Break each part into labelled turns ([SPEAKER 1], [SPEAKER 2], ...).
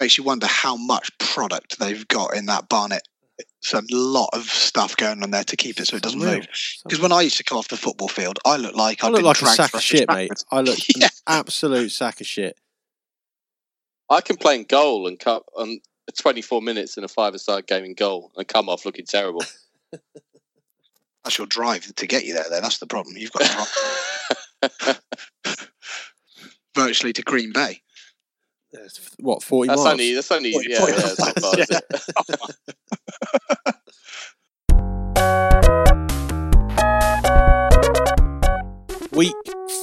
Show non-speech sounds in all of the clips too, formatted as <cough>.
[SPEAKER 1] makes you wonder how much product they've got in that Barnet. It's a lot of stuff going on there to keep it so it doesn't move. Because when I used to come off the football field, I looked like
[SPEAKER 2] I
[SPEAKER 1] I'd
[SPEAKER 2] look
[SPEAKER 1] been
[SPEAKER 2] like a sack of
[SPEAKER 1] backwards,
[SPEAKER 2] shit, mate. I look <laughs>
[SPEAKER 1] Yeah.
[SPEAKER 2] an absolute sack of shit.
[SPEAKER 3] I can play in goal and cut on 24 minutes in a five-a-side game in goal and come off looking terrible. <laughs>
[SPEAKER 1] That's your drive to get you there. Then that's the problem. You've got to drive <laughs> virtually to Green Bay.
[SPEAKER 2] It's, What forty
[SPEAKER 3] that's
[SPEAKER 2] miles?
[SPEAKER 3] only that's only
[SPEAKER 1] Forty-
[SPEAKER 3] yeah,
[SPEAKER 1] forty
[SPEAKER 3] yeah, that's not
[SPEAKER 1] miles,
[SPEAKER 3] far. <laughs>
[SPEAKER 2] Week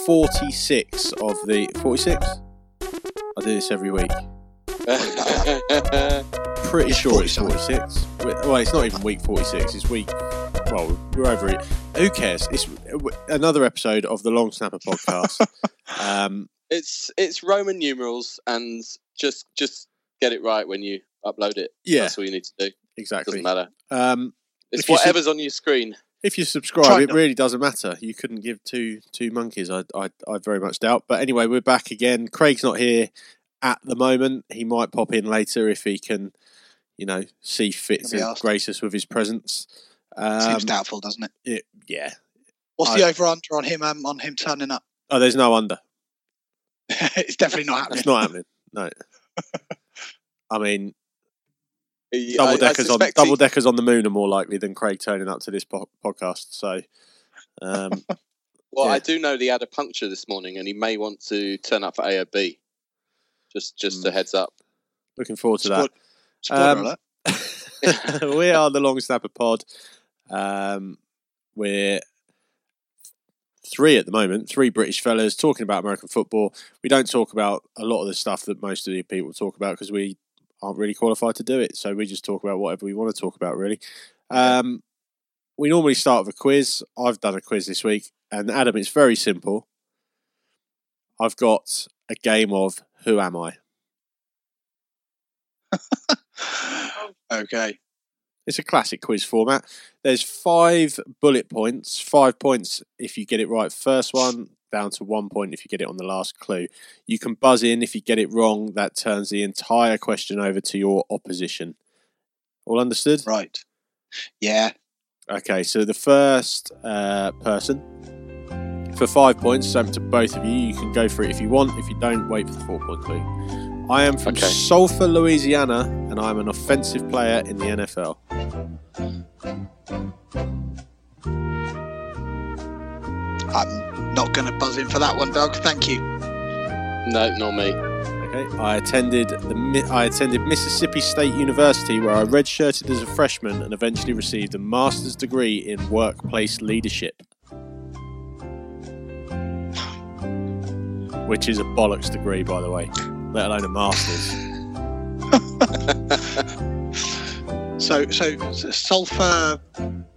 [SPEAKER 2] forty six of the forty six. I do this every week. <laughs> Pretty
[SPEAKER 1] It's
[SPEAKER 2] sure it's forty six. Well, it's not even week forty six. It's week. Well, we're over it. Who cares? It's another episode of the Long Snapper podcast. <laughs> um,
[SPEAKER 3] it's it's Roman numerals and just just get it right when you upload it.
[SPEAKER 2] yeah,
[SPEAKER 3] That's all you need to do.
[SPEAKER 2] exactly.
[SPEAKER 3] Doesn't matter.
[SPEAKER 2] Um,
[SPEAKER 3] It's
[SPEAKER 2] If you
[SPEAKER 3] whatever's on your screen.
[SPEAKER 2] If you subscribe,
[SPEAKER 1] Try
[SPEAKER 2] it
[SPEAKER 1] not-
[SPEAKER 2] really doesn't matter. You couldn't give two two monkeys. I, I I very much doubt. But anyway, we're back again. Craig's not here at the moment. He might pop in later if he can, you know, see fit
[SPEAKER 1] Can be
[SPEAKER 2] to grace us with his presence. Um,
[SPEAKER 1] Seems doubtful, doesn't it?
[SPEAKER 2] it- yeah.
[SPEAKER 1] What's
[SPEAKER 2] I-
[SPEAKER 1] the over under on him um, on him turning up?
[SPEAKER 2] Oh, there's no under. <laughs>
[SPEAKER 1] it's definitely not happening.
[SPEAKER 2] It's not happening. No. <laughs> I mean, double deckers on double deckers on the moon are more likely than Craig turning up to this po- podcast. So, um, <laughs>
[SPEAKER 3] Well,
[SPEAKER 2] Yeah.
[SPEAKER 3] I do know he had a puncture this morning, and he may want to turn up for A or B. Just, just a
[SPEAKER 2] Mm.
[SPEAKER 3] heads up.
[SPEAKER 2] looking forward to that. Um, we are the Long Snapper Pod. Um, we're three at the moment, three British fellas talking about American football. We don't talk about a lot of the stuff that most of the people talk about because we aren't really qualified to do it. So we just talk about whatever we want to talk about, really. Um, we normally start with a quiz. I've done a quiz this week, and Adam, it's very simple. I've got a game of Who Am I? <laughs>
[SPEAKER 1] okay.
[SPEAKER 2] It's a classic quiz format. There's five bullet points, five points if you get it right first one, down to one point if you get it on the last clue. You can buzz in if you get it wrong. That turns the entire question over to your opposition. All understood?
[SPEAKER 1] Right. Yeah.
[SPEAKER 2] Okay, so the first uh, person for five points, so to both of you, you can go for it if you want. If you don't, wait for the four point clue. I am from
[SPEAKER 3] Okay.
[SPEAKER 2] Sulphur, Louisiana, and I'm an offensive player in the NFL.
[SPEAKER 1] I'm not going to buzz in for that one, Doug. Thank you.
[SPEAKER 3] No, not me.
[SPEAKER 2] Okay, I attended the I attended Mississippi State University, where I redshirted as a freshman and eventually received a master's degree in workplace leadership, which is a bollocks degree, by the way, let alone a master's.
[SPEAKER 1] So, <laughs> so, so sulfur,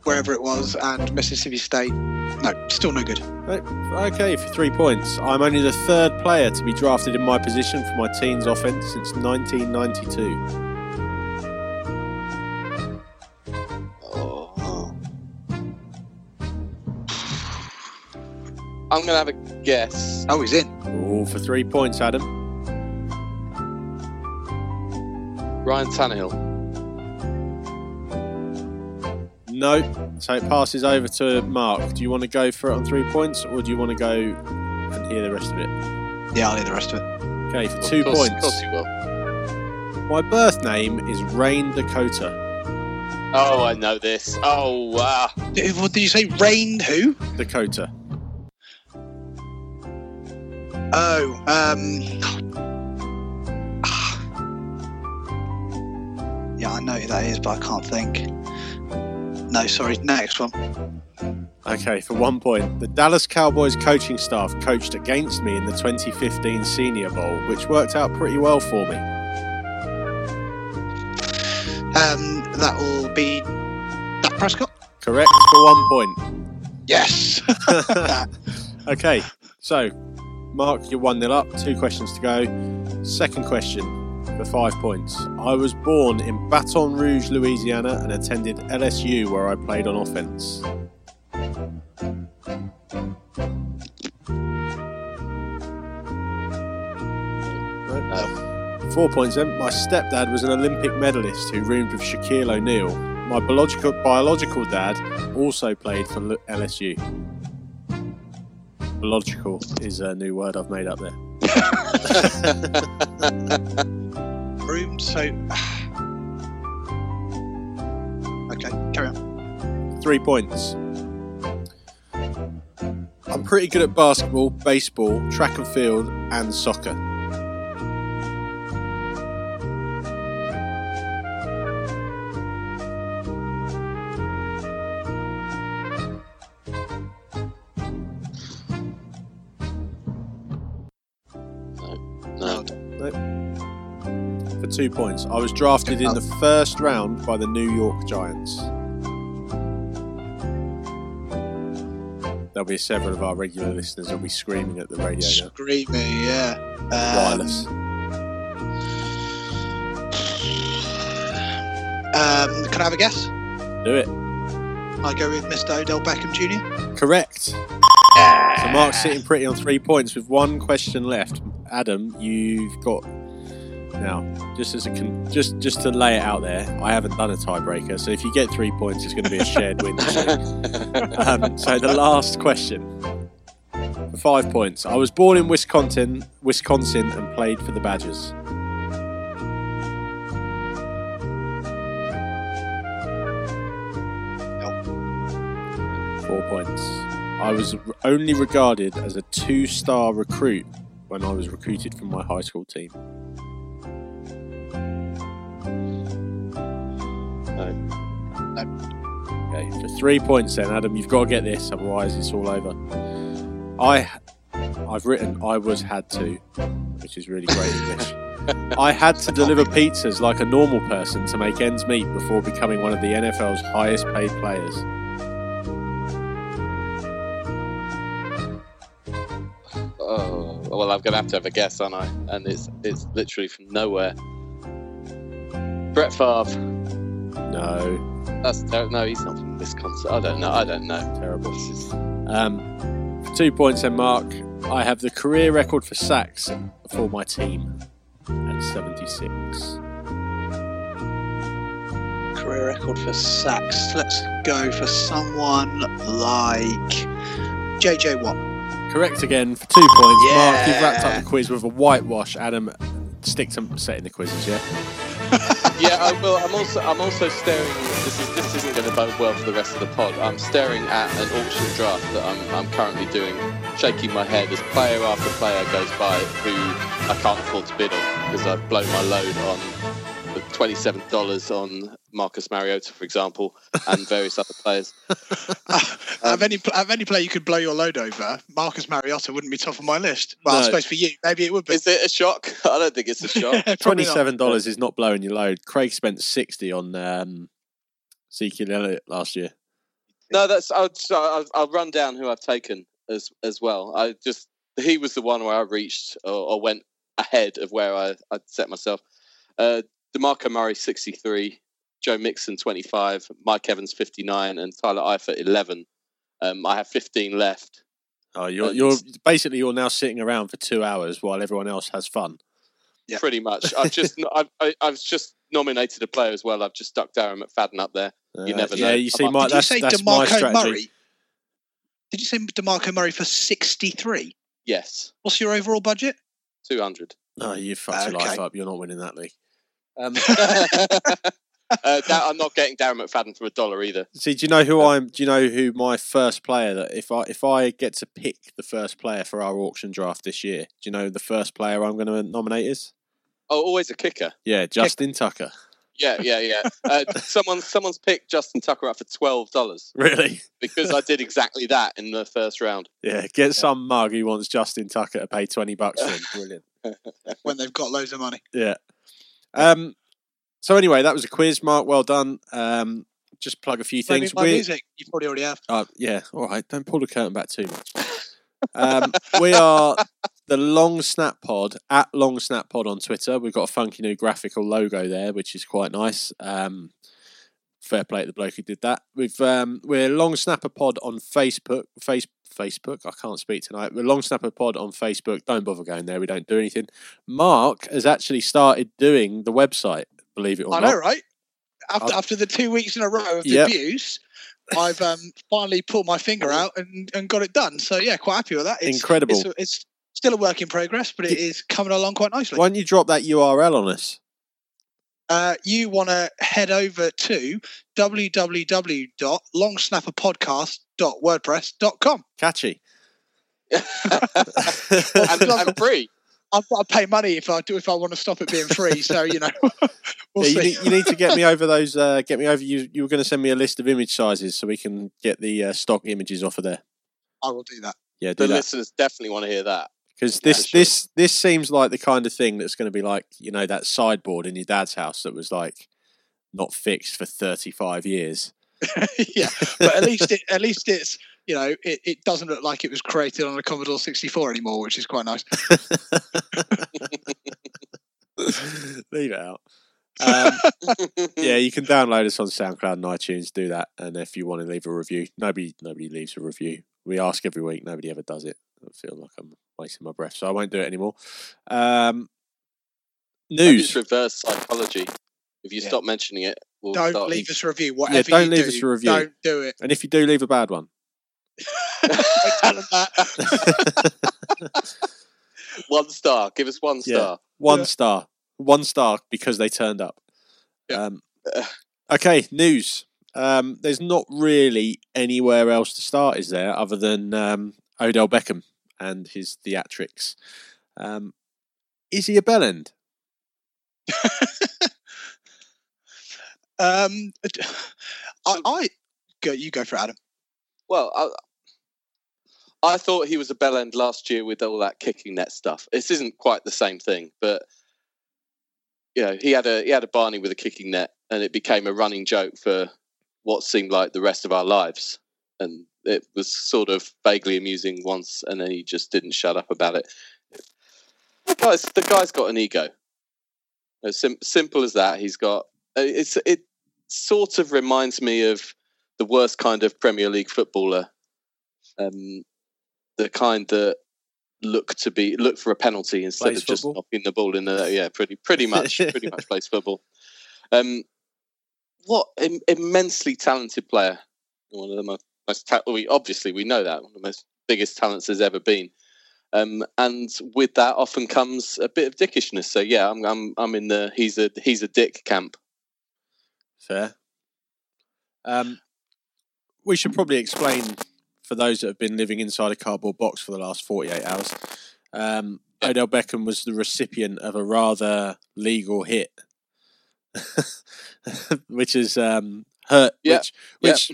[SPEAKER 1] wherever it was, and Mississippi State. No, still no good.
[SPEAKER 2] Eh, okay, for three points, I'm only the third player to be drafted in my position for my team's offense since 1992.
[SPEAKER 3] Oh. I'm gonna have a guess.
[SPEAKER 1] Oh, he's in.
[SPEAKER 2] All for three points, Adam.
[SPEAKER 3] Ryan Tannehill.
[SPEAKER 2] No. So it passes over to Mark. Do you want to go for it on three points, or do you want to go and hear the rest of it?
[SPEAKER 1] Yeah, I'll hear the rest of it.
[SPEAKER 2] Okay, for
[SPEAKER 3] Of
[SPEAKER 2] two
[SPEAKER 3] course- Of
[SPEAKER 2] points.
[SPEAKER 3] course you will.
[SPEAKER 2] My birth name is Rayne Dakota.
[SPEAKER 3] Oh, I know this. Oh, wow.
[SPEAKER 1] Did- What did you say? Rayne? Who?
[SPEAKER 2] Dakota.
[SPEAKER 1] Oh, um. Yeah, I know who that is, but I can't think. No, sorry. Next one.
[SPEAKER 2] Okay, for one point. The Dallas Cowboys coaching staff coached against me in the 2015 Senior Bowl, which worked out pretty well for me.
[SPEAKER 1] Um, that will be Dak Prescott.
[SPEAKER 2] Correct for one point.
[SPEAKER 1] Yes. <laughs>
[SPEAKER 2] Okay, so Mark, you're 1 0 up, two questions to go. Second question for five points. I was born in Baton Rouge, Louisiana, and attended LSU where I played on offense. Four points then. My stepdad was an Olympic medalist who roomed with Shaquille O'Neal. My biological biological dad also played for LSU. Biological is a new word I've made up there. <laughs>
[SPEAKER 1] Roomed so. <sighs> okay, carry on.
[SPEAKER 2] Three points. I'm pretty good at basketball, baseball, track and field, and soccer. Two points. I was drafted in the first round by the New York Giants. There'll be several of our regular listeners will be screaming at the radio now.
[SPEAKER 1] Screaming, yeah. Um,
[SPEAKER 2] Wireless.
[SPEAKER 1] Um, can I have a guess?
[SPEAKER 2] Do it.
[SPEAKER 1] I go with Mr. Odell Beckham Jr.
[SPEAKER 2] Correct. Yeah. So Mark's sitting pretty on three points with one question left. Adam, you've got now just as a con- just just to lay it out there. I haven't done a tiebreaker, so if you get three points, it's going to be a shared win. <laughs> um, so the last question for five points. I was born in Wisconsin, Wisconsin, and played for the Badgers. Four points. I was only regarded as a two-star recruit when I was recruited from my high school team. Okay, for three points then, Adam, you've got to get this, otherwise it's all over. I, I've written I was had to, which is really great English. <laughs> I had to deliver pizzas like a normal person to make ends meet before becoming one of the NFL's highest paid players.
[SPEAKER 3] Oh, well, I'm going to have to have a guess, aren't I? And it's it's literally from nowhere. Brett Favre.
[SPEAKER 2] No,
[SPEAKER 3] That's ter- no, he's not from Wisconsin. I don't know. I don't know.
[SPEAKER 2] terrible.
[SPEAKER 3] This is
[SPEAKER 2] Um, two points then, Mark. I have the career record for sacks for my team at 76.
[SPEAKER 1] Career record for sacks. Let's go for someone like JJ Watt.
[SPEAKER 2] Correct again for two points. Mark, you've wrapped up the quiz with a whitewash. Adam, stick to setting the quizzes, yeah? <laughs>
[SPEAKER 3] yeah. I will. I'm also I'm also staring. This is this isn't going to bode well for the rest of the pod. I'm staring at an auction draft that I'm I'm currently doing, shaking my head as player after player goes by who I can't afford to bid on because I've blown my load on the twenty-seven dollars on Marcus Mariota, for example, and various other players. <laughs>
[SPEAKER 1] out of any pl- of any player you could blow your load over, Marcus Mariota wouldn't be top of my list. Well, I suppose for you, maybe it would be.
[SPEAKER 3] Is it a shock? <laughs> I don't think it's a <laughs> shock.
[SPEAKER 2] $27 is not blowing your load. Craig spent 60 on um, Ezekiel Elliott last year.
[SPEAKER 3] No, that's I'll, I'll, I'll run down who I've taken as as well. I just he was the one where I reached or, or went ahead of where I I set myself. Uh, Demarco Murray sixty three, Joe Mixon twenty five, Mike Evans fifty nine, and Tyler Eifert eleven. Um, I have fifteen left.
[SPEAKER 2] Oh, you're, you're basically you're now sitting around for two hours while everyone else has fun.
[SPEAKER 1] Yeah.
[SPEAKER 3] Pretty much. <laughs> I've just I've, I, I've just nominated a player as well. I've just stuck Darren McFadden up there. You
[SPEAKER 2] Uh,
[SPEAKER 3] never
[SPEAKER 2] yeah,
[SPEAKER 3] know.
[SPEAKER 2] you see,
[SPEAKER 3] I'm
[SPEAKER 2] my,
[SPEAKER 1] Did you say
[SPEAKER 2] that's my
[SPEAKER 1] Demarco
[SPEAKER 2] strategy.
[SPEAKER 1] Murray? Did you say Demarco Murray for sixty-three?
[SPEAKER 3] Yes,
[SPEAKER 1] What's your overall budget?
[SPEAKER 3] two hundred.
[SPEAKER 2] No, you fucked your
[SPEAKER 1] Okay.
[SPEAKER 2] life up. You're not winning that league.
[SPEAKER 3] Um, <laughs> <laughs> uh, that, I'm not getting Darren McFadden for a dollar either.
[SPEAKER 2] See, do you know who I'm? Do you know who my first player that if I if I get to pick the first player for our auction draft this year, do you know the first player I'm going to nominate is?
[SPEAKER 3] Oh, always a kicker.
[SPEAKER 2] Yeah, Justin Tucker.
[SPEAKER 3] Yeah, yeah, yeah. <laughs> Uh, someone, someone's picked Justin Tucker up for twelve dollars
[SPEAKER 2] Really?
[SPEAKER 3] because I did exactly that in the first round.
[SPEAKER 2] Yeah, get some mug who wants Justin Tucker to pay twenty bucks for him. Brilliant.
[SPEAKER 1] When they've got loads of money.
[SPEAKER 2] Yeah. Um. So anyway, that was a quiz, Mark. Well done. Um. Just plug a few things.
[SPEAKER 1] my
[SPEAKER 2] We-
[SPEAKER 1] music. You probably already have.
[SPEAKER 2] Uh, yeah, all right. Don't pull the curtain back too much. Um, we are the Long Snap Pod at Long Snap Pod on Twitter. We've got a funky new graphical logo there, which is quite nice. Um, fair play to the bloke who did that. We've um, we're Long Snapper Pod on Facebook. Face Facebook. I can't speak tonight. We're Long Snapper Pod on Facebook. Don't bother going there. We don't do anything. Mark has actually started doing the website. Believe it or
[SPEAKER 1] I
[SPEAKER 2] not.
[SPEAKER 1] I know, right? After
[SPEAKER 2] I've-
[SPEAKER 1] after the two weeks in a row of the
[SPEAKER 2] Yep.
[SPEAKER 1] abuse, I've um, finally pulled my finger out and, and got it done. So yeah, quite happy with that. It's,
[SPEAKER 2] Incredible.
[SPEAKER 1] It's, it's still a work in progress, but it is coming along quite nicely.
[SPEAKER 2] Why don't you drop that URL on us?
[SPEAKER 1] Uh, you want to head over to www.longsnapperpodcast.wordpress.com.
[SPEAKER 2] Catchy.
[SPEAKER 3] and, and free.
[SPEAKER 1] I've got to pay money if I do if I want to stop it being free. So you know, <laughs> we'll
[SPEAKER 2] Yeah, you, need, you need to get me over those. Uh, get me over. You you were going to send me a list of image sizes so we can get the uh, stock images off of there.
[SPEAKER 1] I will do that.
[SPEAKER 2] Yeah, do
[SPEAKER 3] The
[SPEAKER 2] that
[SPEAKER 3] listeners definitely want to hear that.
[SPEAKER 2] Because
[SPEAKER 3] Yeah,
[SPEAKER 2] this
[SPEAKER 3] sure.
[SPEAKER 2] this this seems like the kind of thing that's going to be like you know that sideboard in your dad's house that was like not fixed for thirty five years. <laughs>
[SPEAKER 1] yeah, but at least it at least it's you know it, it doesn't look like it was created on a Commodore 64 anymore, which is quite nice. <laughs>
[SPEAKER 2] Leave it out. Um, yeah, you can download us on SoundCloud and iTunes. Do that, and if you want to leave a review, nobody nobody leaves a review. We ask every week. Nobody ever does it. I feel like I'm wasting my breath, so I won't do it anymore. Um, news.
[SPEAKER 3] it's reverse psychology. If you
[SPEAKER 1] Yeah.
[SPEAKER 3] stop mentioning it, we'll
[SPEAKER 1] Don't
[SPEAKER 3] start
[SPEAKER 1] leave us a review. Whatever
[SPEAKER 2] don't
[SPEAKER 1] you
[SPEAKER 2] leave
[SPEAKER 1] do,
[SPEAKER 2] us a review.
[SPEAKER 1] Don't do it.
[SPEAKER 2] And if you do, leave a bad one. <laughs>
[SPEAKER 1] Tell them that. <laughs>
[SPEAKER 3] one star. Give us one
[SPEAKER 2] Yeah.
[SPEAKER 3] star.
[SPEAKER 2] One
[SPEAKER 1] Yeah.
[SPEAKER 2] star. One star because they turned up.
[SPEAKER 1] Yeah.
[SPEAKER 2] Um, <sighs> okay, news. Um, there's not really anywhere else to start, is there, other than um, Odell Beckham and his theatrics. Um, is he a bellend?
[SPEAKER 1] Um, I, I go. You go for it, Adam.
[SPEAKER 3] Well, I, I thought he was a bell end last year with all that kicking net stuff. This isn't quite the same thing, but you know, he had a he had a Barney with a kicking net, and it became a running joke for what seemed like the rest of our lives. And it was sort of vaguely amusing once, and then he just didn't shut up about it. The guy's the guy's got an ego. As sim- simple as that. He's got. uh, It's it sort of reminds me of the worst kind of Premier League footballer, um, the kind that look to be look for a penalty instead
[SPEAKER 2] Plays
[SPEAKER 3] of just
[SPEAKER 2] football?
[SPEAKER 3] knocking the ball in the yeah, pretty pretty much <laughs> pretty much plays football. Um, what Im- immensely talented player, one of the most, most ta- we obviously we know that one of the most biggest talents there's ever been. Um, and with that often comes a bit of dickishness. So yeah, I'm I'm I'm in the he's a he's a dick camp.
[SPEAKER 2] Fair. Um, we should probably explain for those that have been living inside a cardboard box for the last 48 hours. Um,
[SPEAKER 3] Yeah.
[SPEAKER 2] Odell Beckham was the recipient of a rather legal hit, <laughs> which is um, hurt,
[SPEAKER 3] Yeah.
[SPEAKER 2] which, which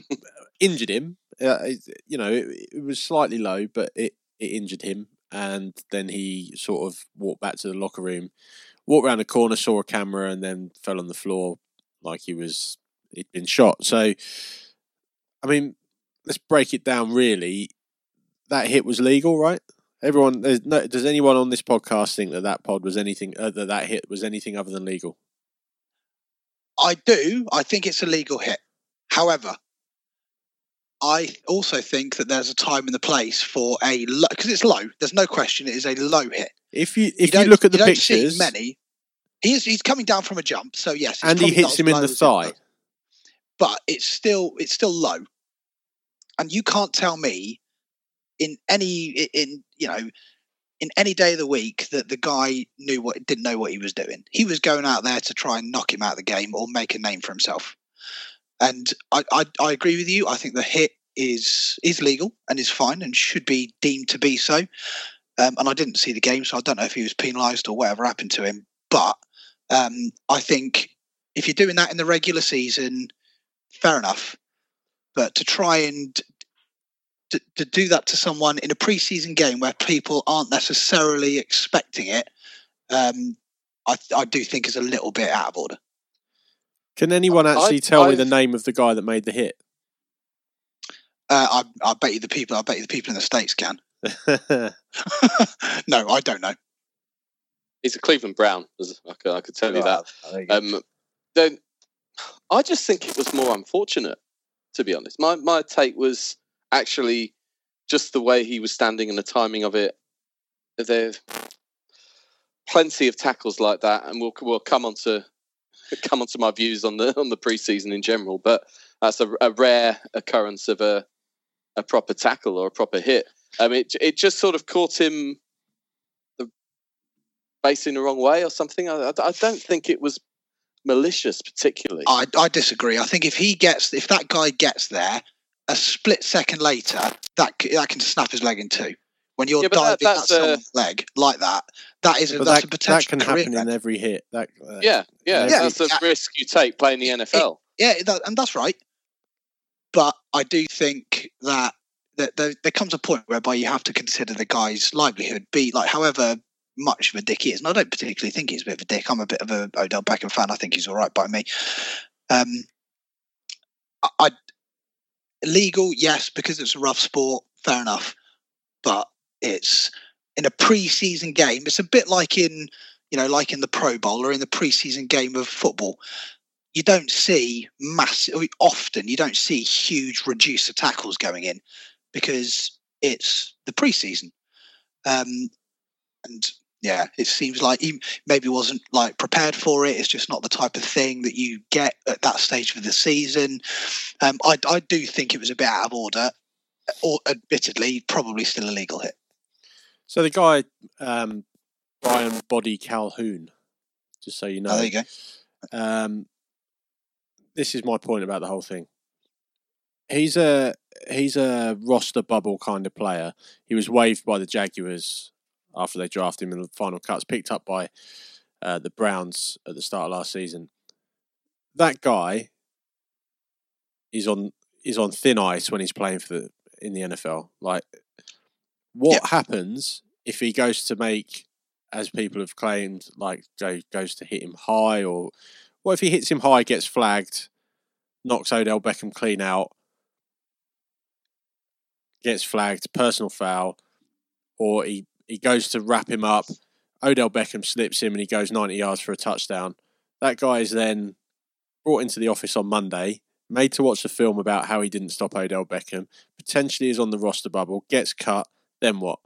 [SPEAKER 2] injured him. Uh, you know, it, it was slightly low, but it, it injured him. And then he sort of walked back to the locker room, walked around the corner, saw a camera, and then fell on the floor like he was he'd been shot. So, I mean, let's break it down. Really, that hit was legal, right? Everyone, no, does anyone on this podcast think that that pod was anything uh, that that hit was anything other than legal?
[SPEAKER 1] I do. I think it's a legal hit. However, I also think that there's a time and a place for a because it's low. There's no question. It is a low hit.
[SPEAKER 2] If you if you,
[SPEAKER 1] don't-
[SPEAKER 2] look at the
[SPEAKER 1] don't see
[SPEAKER 2] pictures,
[SPEAKER 1] many. He's he's coming down from a jump, so yes,
[SPEAKER 2] and he hits him in the thigh.
[SPEAKER 1] but it's still it's still low, and you can't tell me in any in you know in any day of the week that the guy knew what didn't know what he was doing. He was going out there to try and knock him out of the game or make a name for himself. And I, I, I agree with you. I think the hit is is legal and is fine and should be deemed to be so. Um, and I didn't see the game, so I don't know if he was penalised or whatever happened to him. But um, I think if you're doing that in the regular season, fair enough. But to try and to, to do that to someone in a preseason game where people aren't necessarily expecting it, um, I, I do think is a little bit out of order.
[SPEAKER 2] Can anyone actually
[SPEAKER 3] I've-
[SPEAKER 2] tell me the name of the guy that made the hit?
[SPEAKER 1] Uh, I, I bet you the people. I bet you the people in the states can. <laughs> <laughs> no, I don't know.
[SPEAKER 3] He's a Cleveland Brown. I could, I could tell you that. Um, then I just think it was more unfortunate, to be honest. My my take was actually just the way he was standing and the timing of it. There's plenty of tackles like that, and we'll we'll come on to <laughs> come on to my views on the on the preseason in general. But that's a, a rare occurrence of a a proper tackle or a proper hit. Um, it it just sort of caught him the facing the wrong way or something. I, I don't think it was malicious particularly.
[SPEAKER 1] I, I disagree. I think if he gets, if that guy gets there, a split second later, that that can snap his leg in two. When you're
[SPEAKER 3] Yeah, but that-
[SPEAKER 1] diving at
[SPEAKER 3] that's a-
[SPEAKER 1] leg like that, that is a,
[SPEAKER 2] But
[SPEAKER 1] that's
[SPEAKER 2] that,
[SPEAKER 1] a potential
[SPEAKER 2] that can
[SPEAKER 1] career
[SPEAKER 2] happen in every hit. That, uh,
[SPEAKER 3] yeah, yeah,
[SPEAKER 2] Yeah,
[SPEAKER 3] that's the
[SPEAKER 1] yeah.
[SPEAKER 3] risk you take playing the NFL.
[SPEAKER 1] Yeah, that, and that's right. But I do think that, that there, there comes a point whereby you have to consider the guy's livelihood, be like however much of a dick he is. And I don't particularly think he's a bit of a dick. I'm a bit of a Odell Beckham fan. I think he's all right by me. Um, I, I legal, yes, because it's a rough sport. Fair enough, but it's in a pre-season game. It's a bit like in you know, like in the Pro Bowl or in the preseason game of football. You don't see massive often you don't see huge reducer tackles going in because it's the preseason. Um and yeah it seems like he maybe wasn't like prepared for it. It's just not the type of thing that you get at that stage of the season. Um i, I do think it was a bit out of order. Or admittedly probably still a legal hit
[SPEAKER 2] So the guy, um, Briean Boddy-Calhoun, just so you know,
[SPEAKER 1] oh, there you go
[SPEAKER 2] um, this is my point about the whole thing. He's a he's a roster bubble kind of player. He was waived by the Jaguars after they drafted him in the final cuts, picked up by uh, the Browns at the start of last season. That guy is on is on thin ice when he's playing for the in the NFL. Like, what happens if he goes to make, as people have claimed, like go, goes to hit him high, or what if he hits him high, gets flagged, knocks Odell Beckham clean out, gets flagged, personal foul, or he, he goes to wrap him up, Odell Beckham slips him and he goes 90 yards for a touchdown. That guy is then brought into the office on Monday, made to watch a film about how he didn't stop Odell Beckham, potentially is on the roster bubble, gets cut, then what?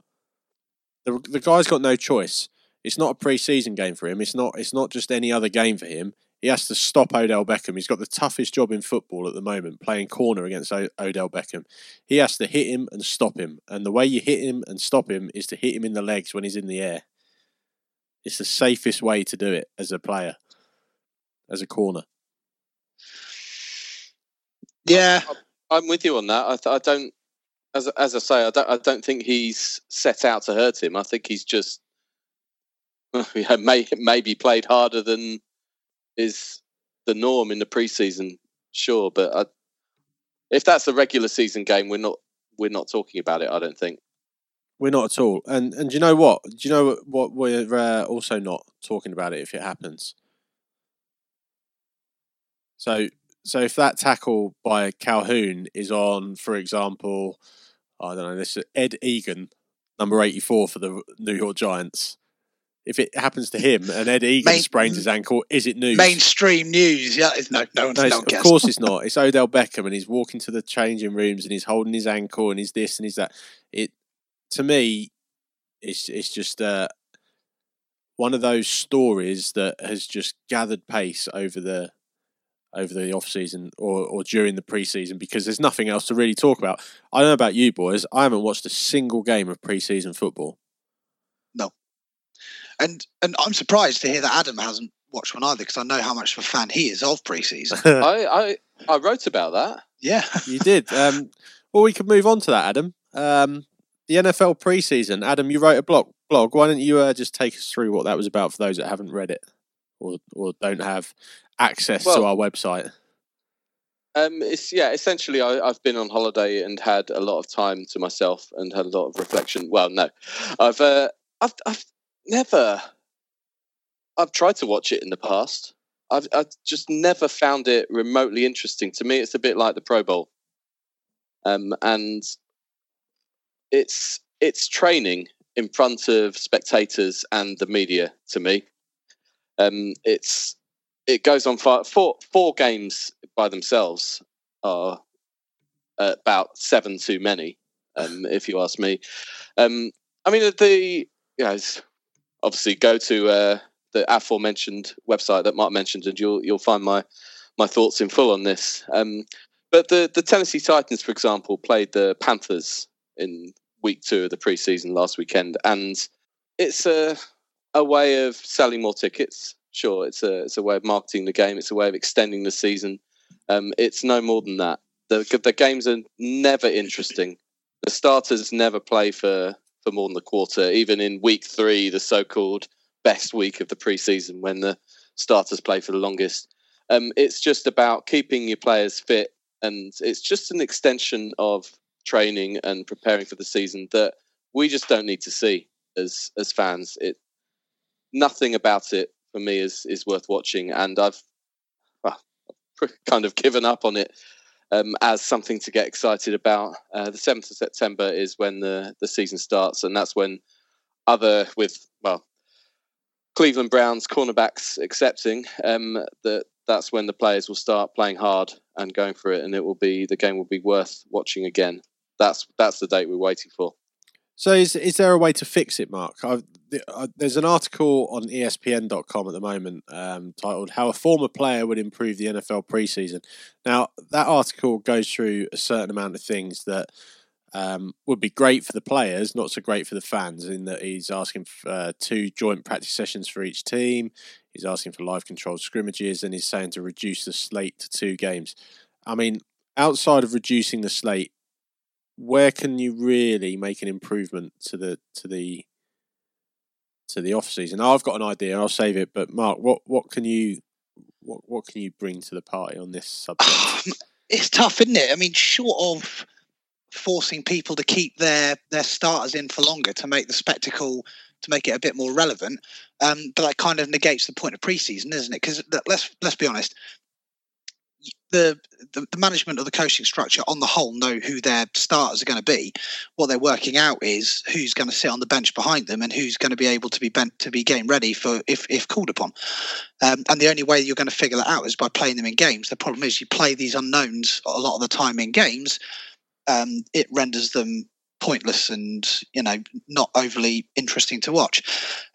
[SPEAKER 2] The, the guy's got no choice. It's not a pre-season game for him. It's not. It's not just any other game for him. He has to stop Odell Beckham. He's got the toughest job in football at the moment, playing corner against o- Odell Beckham. He has to hit him and stop him. And the way you hit him and stop him is to hit him in the legs when he's in the air. It's the safest way to do it as a player, as a corner.
[SPEAKER 1] yeah
[SPEAKER 3] I'm with you on that. I, th- I don't, as as I say, I don't. I don't think he's set out to hurt him. I think he's just <laughs> yeah, may, maybe played harder than is the norm in the preseason. Sure, but I, if that's a regular season game, we're not we're not talking about it. I don't think.
[SPEAKER 2] We're not at all. And and do you know what? Do you know what we're uh, also not talking about it if it happens? So so if that tackle by Calhoun is on, for example, I don't know, this is Ed Egan, number eighty four for the New York Giants. If it happens to him and Ed Egan
[SPEAKER 1] Main-
[SPEAKER 2] sprains his ankle, is it news?
[SPEAKER 1] mainstream news yeah it's- no no one's
[SPEAKER 2] No,
[SPEAKER 1] no one
[SPEAKER 2] of course it's not. <laughs> It's Odell Beckham, and he's walking to the changing rooms, and he's holding his ankle, and he's this and he's that. It to me, it's it's just uh, one of those stories that has just gathered pace over the over the off season or or during the preseason because there's nothing else to really talk about. I don't know about you boys. I haven't watched a single game of preseason football.
[SPEAKER 1] No, and and I'm surprised to hear that Adam hasn't watched one either because I know how much of a fan he is of preseason. <laughs>
[SPEAKER 3] I, I I wrote about that.
[SPEAKER 1] yeah, <laughs>
[SPEAKER 2] You did. Um, well, we could move on to that, Adam. Um, the NFL preseason. Adam, you wrote a blog. Blog. Why don't you uh, just take us through what that was about for those that haven't read it or or don't have access to our website?
[SPEAKER 3] Um, it's yeah. Essentially, I, I've been on holiday and had a lot of time to myself and had a lot of reflection. Well, no, I've uh, I've I've never. I've tried to watch it in the past. I've I've just never found it remotely interesting. To me, it's a bit like the Pro Bowl. Um, and it's it's training in front of spectators and the media. To me, um, it's it goes on for four four games by themselves are about seven too many, um, <sighs> if you ask me. Um, I mean, the you know, obviously go to uh, the aforementioned website that Mark mentioned, and you'll you'll find my my thoughts in full on this. Um, but the the Tennessee Titans, for example, played the Panthers in week two of the preseason last weekend, and it's a a way of selling more tickets. Sure, it's a it's a way of marketing the game. It's a way of extending the season. Um, it's no more than that. The the games are never interesting. The starters never play for for more than the quarter. Even in week three, the so-called best week of the preseason, when the starters play for the longest. Um, it's just about keeping your players fit, and it's just an extension of training and preparing for the season that we just don't need to see as as fans. It nothing about it for me is is worth watching, and I've well, <laughs> kind of given up on it um, as something to get excited about. Uh, the seventh of September is when the the season starts, and that's when other with well Cleveland Browns cornerbacks accepting um, that that's when the players will start playing hard and going for it, and it will be the game will be worth watching again. That's that's the date we're waiting for.
[SPEAKER 2] So, is is there a way to fix it, Mark? I've, uh, there's an article on ESPN.com at the moment um, titled "How a Former Player Would Improve the NFL Preseason." Now, that article goes through a certain amount of things that um, would be great for the players, not so great for the fans. In that he's asking for uh, two joint practice sessions for each team. He's asking for live controlled scrimmages, and he's saying to reduce the slate to two games. I mean, outside of reducing the slate, where can you really make an improvement to the to the to the off season? Now, I've got an idea. I'll save it. But Mark, what what can you what what can you bring to the party on this subject? <sighs>
[SPEAKER 1] it's tough, isn't it? I mean, short of forcing people to keep their their starters in for longer to make the spectacle to make it a bit more relevant. Um, but that kind of negates the point of preseason, isn't it? Because let's let's be honest, the, the, the management of the coaching structure on the whole know who their starters are going to be. What they're working out is who's going to sit on the bench behind them and who's going to be able to be bent to be game ready for if if called upon. Um, and the only way you're going to figure that out is by playing them in games. The problem is you play these unknowns a lot of the time in games um, it renders them pointless and you know not overly interesting to watch.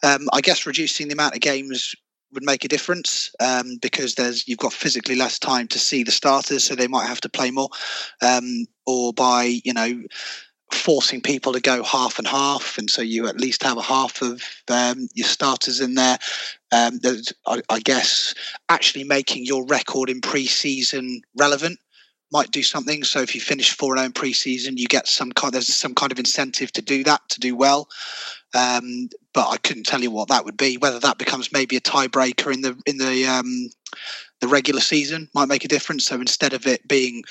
[SPEAKER 1] Um, I guess reducing the amount of games would make a difference um, because there's you've got physically less time to see the starters, so they might have to play more, um, or by you know forcing people to go half and half, and so you at least have a half of um, your starters in there. Um, I, I, guess actually making your record in pre-season relevant might do something. So if you finish four zero in preseason, you get some kind. There's some kind of incentive to do that to do well. Um, but I couldn't tell you what that would be. Whether that becomes maybe a tiebreaker in the in the um, the regular season might make a difference. So instead of it being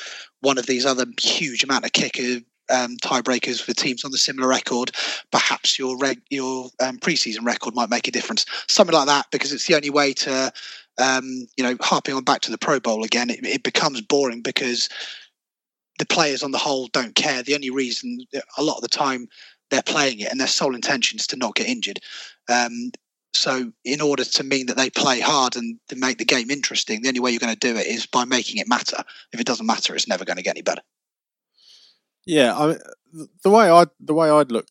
[SPEAKER 1] one of these other huge amount of kicker um, tiebreakers for teams on the similar record, perhaps your reg- your um, preseason record might make a difference. Something like that, because it's the only way to um, you know, harping on back to the Pro Bowl again, it, it becomes boring because the players on the whole don't care. The only reason, a lot of the time, they're playing it and their sole intention is to not get injured. Um, so, in order to mean that they play hard and to make the game interesting, the only way you're going to do it is by making it matter. If it doesn't matter, it's never going to get any better.
[SPEAKER 2] Yeah, I, the way I the way I'd look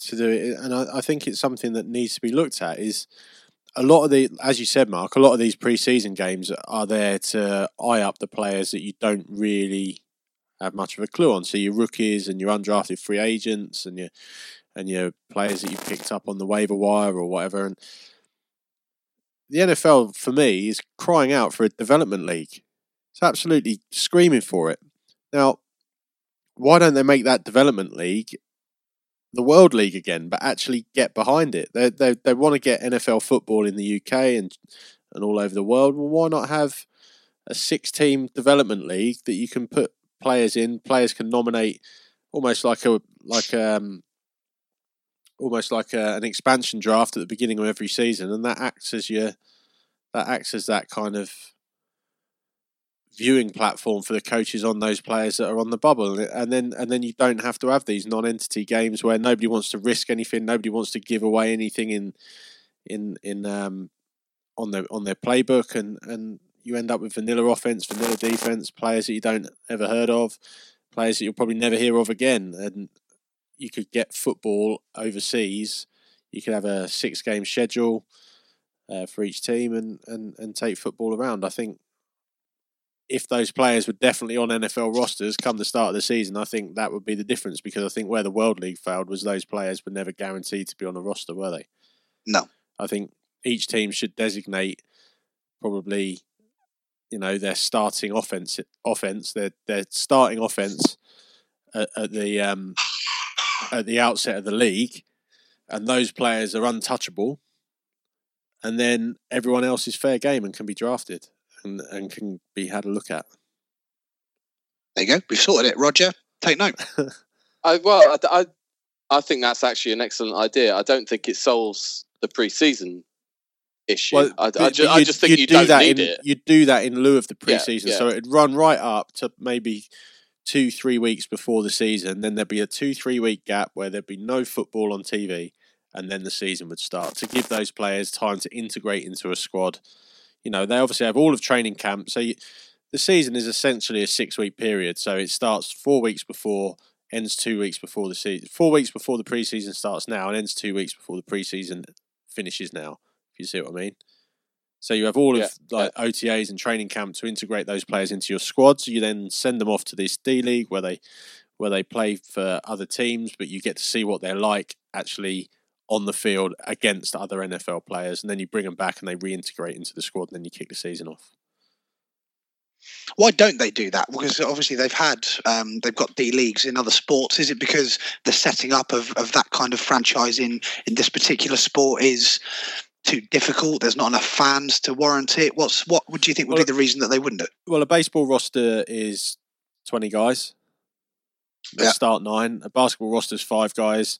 [SPEAKER 2] to do it, and I, I think it's something that needs to be looked at is a lot of the, as you said, Mark, a lot of these preseason games are there to eye up the players that you don't really have much of a clue on. So your rookies and your undrafted free agents and your and your players that you picked up on the waiver wire or whatever. And the NFL for me is crying out for a development league. It's absolutely screaming for it. Now, why don't they make that development league the World League again, but actually get behind it. They they they want to get NFL football in the UK and and all over the world. Well, why not have a six team development league that you can put players in? Players can nominate almost like a like um almost like a, an expansion draft at the beginning of every season, and that acts as your that acts as that kind of viewing platform for the coaches on those players that are on the bubble and then and then you don't have to have these non-entity games where nobody wants to risk anything nobody wants to give away anything in in in um on their on their playbook, and and you end up with vanilla offense, vanilla defense, players that you don't ever heard of, players that you'll probably never hear of again, and you could get football overseas. You could have a six game schedule uh, for each team and, and, and take football around. I think if those players were definitely on NFL rosters come the start of the season, I think that would be the difference because I think where the World League failed was those players were never guaranteed to be on a roster, were they?
[SPEAKER 1] No.
[SPEAKER 2] I think each team should designate probably, you know, their starting offense, offense, their their starting offense at, at the um, at the outset of the league, and those players are untouchable. And then everyone else is fair game and can be drafted and, and can be had a look at.
[SPEAKER 1] There you go. We've sorted it. Roger, take note. <laughs>
[SPEAKER 3] I, well, I, I, I think that's actually an excellent idea. I don't think it solves the pre-season issue. Well, I, I, ju- I, just think you do
[SPEAKER 2] that
[SPEAKER 3] in,
[SPEAKER 2] it. You do that in lieu of the pre-season, yeah, yeah. so it'd run right up to maybe two, three weeks before the season. Then there'd be a two, three week gap where there'd be no football on TV, and then the season would start to give those players time to integrate into a squad. You know, they obviously have all of training camp, so you, the season is essentially a six week period. So it starts four weeks before, ends two weeks before the season, four weeks before the preseason starts now, and ends two weeks before the preseason finishes now. You see what I mean. So you have all yeah, of like. OTAs and training camp to integrate those players into your squads. You then send them off to this D League where they where they play for other teams, but you get to see what they're like actually on the field against other NFL players, and then you bring them back and they reintegrate into the squad, and then you kick the season off.
[SPEAKER 1] Why don't they do that? Because obviously they've had um, they've got D leagues in other sports. Is it because the setting up of, of that kind of franchise in in this particular sport is too difficult? There's not enough fans to warrant it. What's what would you think would well, be the reason that they wouldn't do it?
[SPEAKER 2] Well, a baseball roster is twenty guys. They yeah. start nine. A basketball roster is five guys.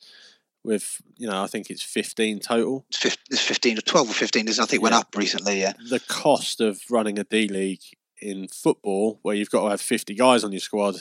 [SPEAKER 2] With you know, I think it's fifteen total.
[SPEAKER 1] It's fifteen or twelve or fifteen. Is I think yeah. went up recently. Yeah.
[SPEAKER 2] The cost of running a D league in football, where you've got to have fifty guys on your squad,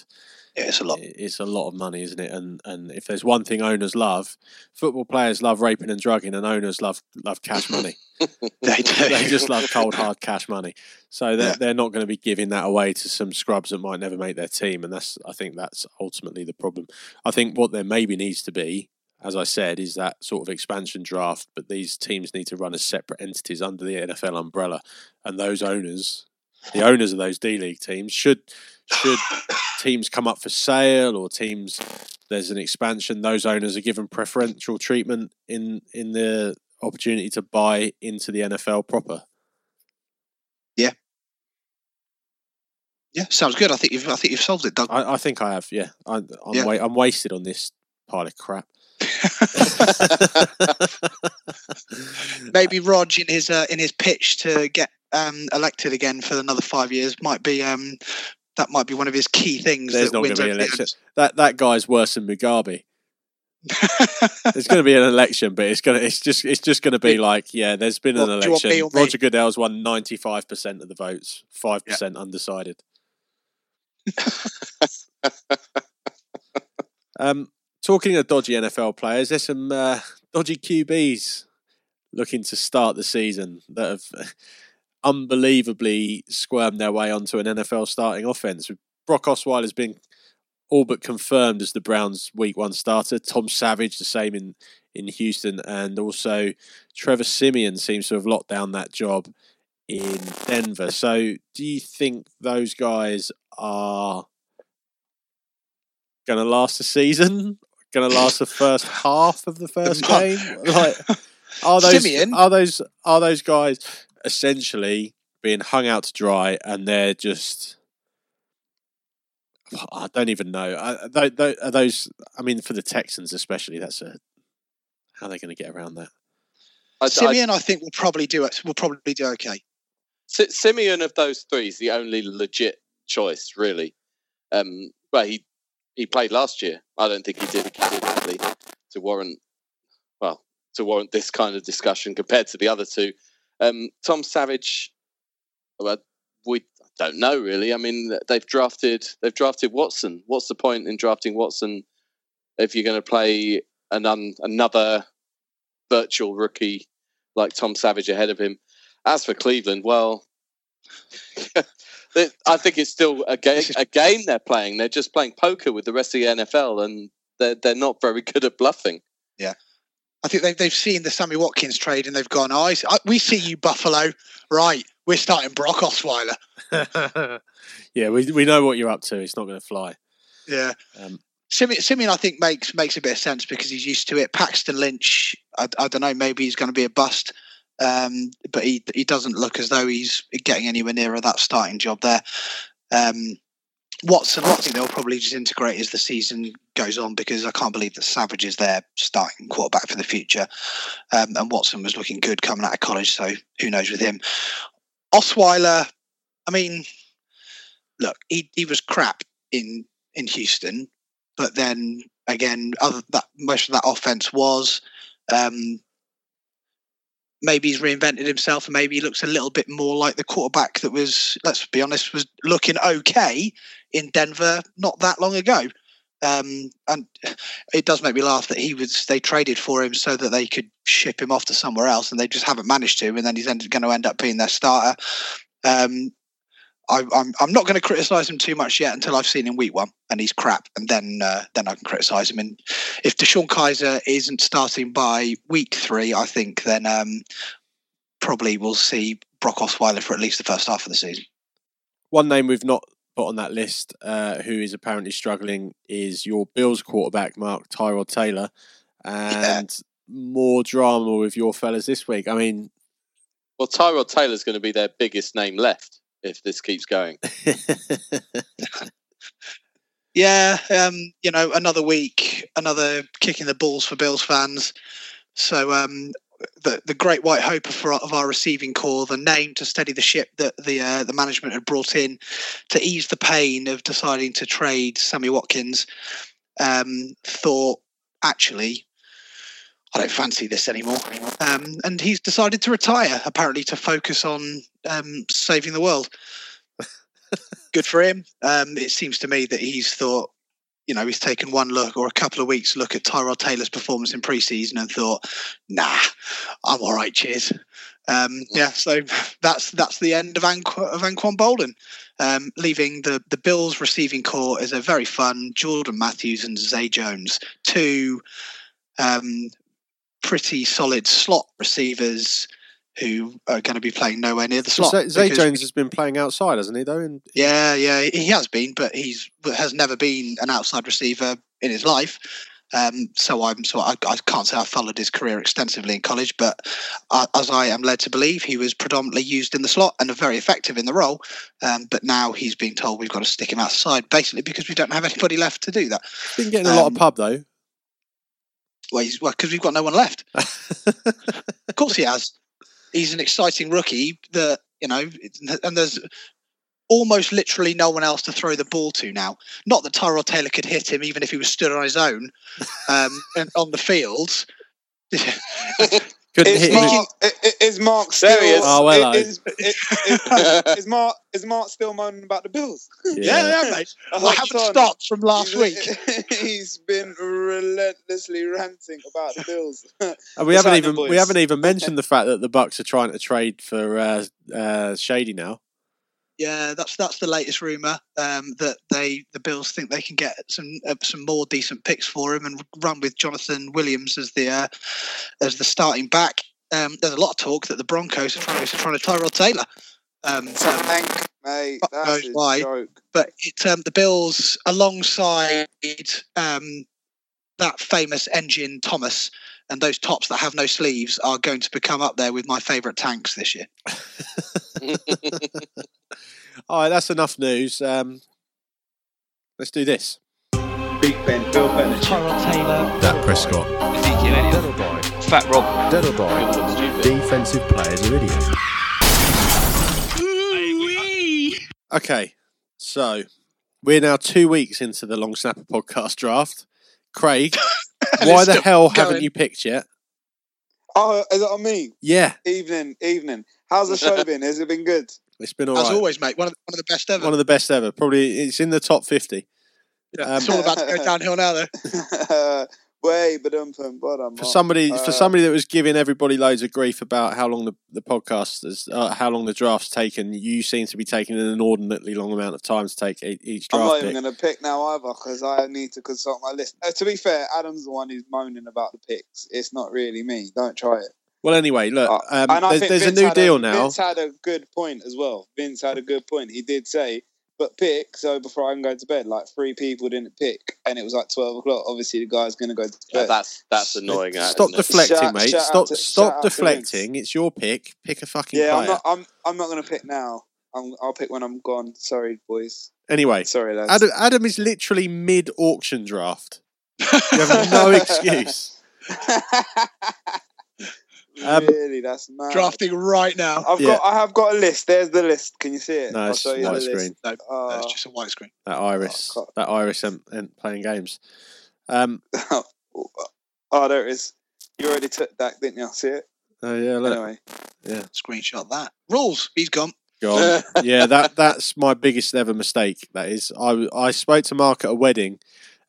[SPEAKER 1] yeah, it's a lot.
[SPEAKER 2] It's a lot of money, isn't it? And and if there's one thing owners love, football players love raping and drugging, and owners love love cash money. <laughs>
[SPEAKER 1] they <laughs> do.
[SPEAKER 2] They just love cold hard cash money. So they're yeah. they're not going to be giving that away to some scrubs that might never make their team, and that's I think that's ultimately the problem. I think what there maybe needs to be as I said, is that sort of expansion draft, but these teams need to run as separate entities under the NFL umbrella. And those owners, the owners of those D League teams, should should teams come up for sale or teams there's an expansion, those owners are given preferential treatment in in the opportunity to buy into the NFL proper.
[SPEAKER 1] Yeah. Yeah, sounds good. I think you've I think you've solved it, Doug.
[SPEAKER 2] I, I think I have. Yeah, I, am yeah. Wa- I'm wasted on this pile of crap. <laughs> <laughs>
[SPEAKER 1] Maybe Rog in his uh, in his pitch to get um, elected again for another five years might be um, that might be one of his key things.
[SPEAKER 2] There's not going to be an election. That that guy's worse than Mugabe. there's going to be an election, but it's going to it's just it's just going to be like yeah. There's been an election. Roger Goodell's won ninety five percent of the votes, five yeah. percent undecided. <laughs> um, talking of dodgy NFL players, there's some uh, dodgy QBs looking to start the season that have unbelievably squirmed their way onto an NFL starting offense. Brock Osweiler has been all but confirmed as the Browns' Week One starter. Tom Savage the same in in Houston, and also Trevor Siemian seems to have locked down that job in Denver. So, do you think those guys are going to last the season? <laughs> Going to last the first half of the first <laughs> game? Like, are <laughs> those Siemian? are those are those guys? Essentially being hung out to dry, and they're just. I don't even know. Are those? I mean, for the Texans especially, that's a. How are they going to get around that?
[SPEAKER 1] I, Siemian, I, I, think will probably do it. Will probably do okay.
[SPEAKER 3] Siemian of those three is the only legit choice, really. Um, well, he he played last year. I don't think he did it badly to warrant well to warrant this kind of discussion compared to the other two. Um, Tom Savage, well, we don't know really. I mean, they've drafted they've drafted Watson. What's the point in drafting Watson if you're going to play an un, another virtual rookie like Tom Savage ahead of him? as for Cleveland, well, <laughs> I think it's still a game. A game they're playing. They're just playing poker with the rest of the NFL, and they're they're not very good at bluffing.
[SPEAKER 1] Yeah, I think they've they've seen the Sammy Watkins trade, and they've gone, "I, oh, we see you, Buffalo. Right, we're starting Brock Osweiler." <laughs>
[SPEAKER 2] yeah, we we know what you're up to. It's not going to fly.
[SPEAKER 1] Yeah. Um, Siemian, Siemian, I think makes makes a bit of sense because he's used to it. Paxton Lynch, I, I don't know, maybe he's going to be a bust, um, but he he doesn't look as though he's getting anywhere near that starting job there. Um, Watson, Watson, they'll probably just integrate as the season goes on because I can't believe that Savage is their starting quarterback for the future, um, and Watson was looking good coming out of college, so who knows with him. Osweiler, I mean, look, he he was crap in in Houston, but then again, other that most of that offense was. Um, maybe he's reinvented himself, and maybe he looks a little bit more like the quarterback that was, let's be honest, was looking okay in Denver not that long ago. Um, and it does make me laugh that he was they traded for him so that they could ship him off to somewhere else, and they just haven't managed to. And then he's going to end up being their starter. Um, I, am I'm, I'm not going to criticize him too much yet until I've seen him week one and he's crap, and then uh, then I can criticize him. And if DeShone Kizer isn't starting by week three, I think then um, probably we'll see Brock Osweiler for at least the first half of the season.
[SPEAKER 2] One name we've not put on that list, uh, who is apparently struggling, is your Bills quarterback Mark Tyrod Taylor, and yeah. more drama with your fellas this week. I mean,
[SPEAKER 3] well, Tyrod Taylor's going to be their biggest name left if this keeps going. <laughs>
[SPEAKER 1] yeah, um, you know, another week, another kicking the balls for Bills fans. So um, the the great white hope for, of our receiving corps, the name to steady the ship that the uh, the management had brought in to ease the pain of deciding to trade Sammy Watkins, um, thought actually I don't fancy this anymore. Um, and he's decided to retire, apparently, to focus on um, saving the world. <laughs> Good for him. Um, it seems to me that he's thought, you know, he's taken one look or a couple of weeks look at Tyrod Taylor's performance in preseason and thought, nah, I'm all right, cheers. Um, yeah, so that's that's the end of, Anqu- of Anquan Boldin, um, leaving the, the Bills receiving corps as a very fun Jordan Matthews and Zay Jones, two um, pretty solid slot receivers who are going to be playing nowhere near the slot.
[SPEAKER 2] Zay, Zay Jones has been playing outside, hasn't he? Though, in,
[SPEAKER 1] yeah, yeah, he has been, but he's has never been an outside receiver in his life. Um, so I'm so I, I, can't say I followed his career extensively in college, but uh, as I am led to believe, he was predominantly used in the slot and very effective in the role. Um, but now he's being told we've got to stick him outside, basically because we don't have anybody left to do that.
[SPEAKER 2] He's been getting a um, lot of um, pub though.
[SPEAKER 1] Well, because well, we've got no one left. <laughs> of course, he has. He's an exciting rookie that you know, and there's almost literally no one else to throw the ball to now. Not that Tyrod Taylor could hit him, even if he was stood on his own um, <laughs> and on the field. <laughs>
[SPEAKER 4] Couldn't is hit Mark, is Mark still? There is. Oh, well, is, is, is, is, Mark is Mark still moaning about the Bills?
[SPEAKER 1] Yeah, yeah, yeah mate. Oh, I haven't stopped from last week. <laughs>
[SPEAKER 4] he's been relentlessly ranting about the Bills.
[SPEAKER 2] and we haven't even we haven't even mentioned the fact that the Bucks are trying to trade for uh, uh, Shady now.
[SPEAKER 1] Yeah, that's that's the latest rumor um, that they the Bills think they can get some uh, some more decent picks for him and run with Jonathan Williams as the uh, as the starting back. Um, there's a lot of talk that the Broncos are trying, are trying to Tyrod Taylor. Um,
[SPEAKER 4] so, mate. That's why. Joke.
[SPEAKER 1] But it's um, the Bills alongside um, that famous engine Thomas and those tops that have no sleeves are going to become up there with my favourite tanks this year. <laughs> <laughs>
[SPEAKER 2] All right, that's enough news. Um, let's do this.
[SPEAKER 4] Big Ben, Bill Bennett,
[SPEAKER 1] Tyrod Taylor,
[SPEAKER 5] Dak Prescott,
[SPEAKER 6] Ezekiel Elliott, Fat Rob,
[SPEAKER 5] Deadle Defensive players are idiots.
[SPEAKER 2] Okay, so we're now two weeks into the Long Snapper podcast draft. Craig, <laughs> why the hell going. haven't you picked yet?
[SPEAKER 4] Oh, is it on me?
[SPEAKER 2] Yeah.
[SPEAKER 4] Evening, evening. How's the show <laughs> been? Has it been good?
[SPEAKER 2] It's been all
[SPEAKER 1] As
[SPEAKER 2] right.
[SPEAKER 1] always, mate. One of, the, one of the best ever.
[SPEAKER 2] One of the best ever. Probably it's in the top 50.
[SPEAKER 1] Yeah, um, it's all about to go downhill now, though. <laughs> <laughs>
[SPEAKER 4] Way, but um, bottom.
[SPEAKER 2] For somebody, uh, for somebody that was giving everybody loads of grief about how long the, the podcast is, uh, how long the draft's taken, you seem to be taking an inordinately long amount of time to take each draft.
[SPEAKER 4] I'm
[SPEAKER 2] not
[SPEAKER 4] even going to pick now either because I need to consult my list. Uh, to be fair, Adam's the one who's moaning about the picks. It's not really me. Don't try it.
[SPEAKER 2] Well, anyway, look, uh, um, there's, there's a new deal
[SPEAKER 4] a,
[SPEAKER 2] now.
[SPEAKER 4] Vince had a good point as well. Vince had a good point. He did say but pick. So before I can go to bed, like three people didn't pick, and it was like twelve o'clock. Obviously, the guy's going to go to bed.
[SPEAKER 3] Yeah, that's that's annoying.
[SPEAKER 2] Stop deflecting, shout, mate. Shout stop stop deflecting. It's your pick. Pick a fucking.
[SPEAKER 4] Yeah,
[SPEAKER 2] player.
[SPEAKER 4] I'm not. I'm I'm not going to pick now. i will pick when I'm gone. Sorry, boys.
[SPEAKER 2] Anyway,
[SPEAKER 4] sorry, lads.
[SPEAKER 2] Adam, Adam is literally mid auction draft. You have no <laughs> excuse. <laughs>
[SPEAKER 4] Um, really, that's mad.
[SPEAKER 1] Drafting right now.
[SPEAKER 4] I've yeah. got, I have got a list. There's the list. Can you see it?
[SPEAKER 2] No, it's white screen.
[SPEAKER 1] No, uh, no, it's just a white screen.
[SPEAKER 2] That iris, oh, that iris, and, and playing games. Um, <laughs>
[SPEAKER 4] oh, there it is. You already took that, didn't you? See it?
[SPEAKER 2] Oh yeah. Look.
[SPEAKER 4] Anyway,
[SPEAKER 2] yeah.
[SPEAKER 1] Screenshot that. Rules. He's gone.
[SPEAKER 2] Gone. <laughs> yeah, that that's my biggest ever mistake. That is, I I spoke to Mark at a wedding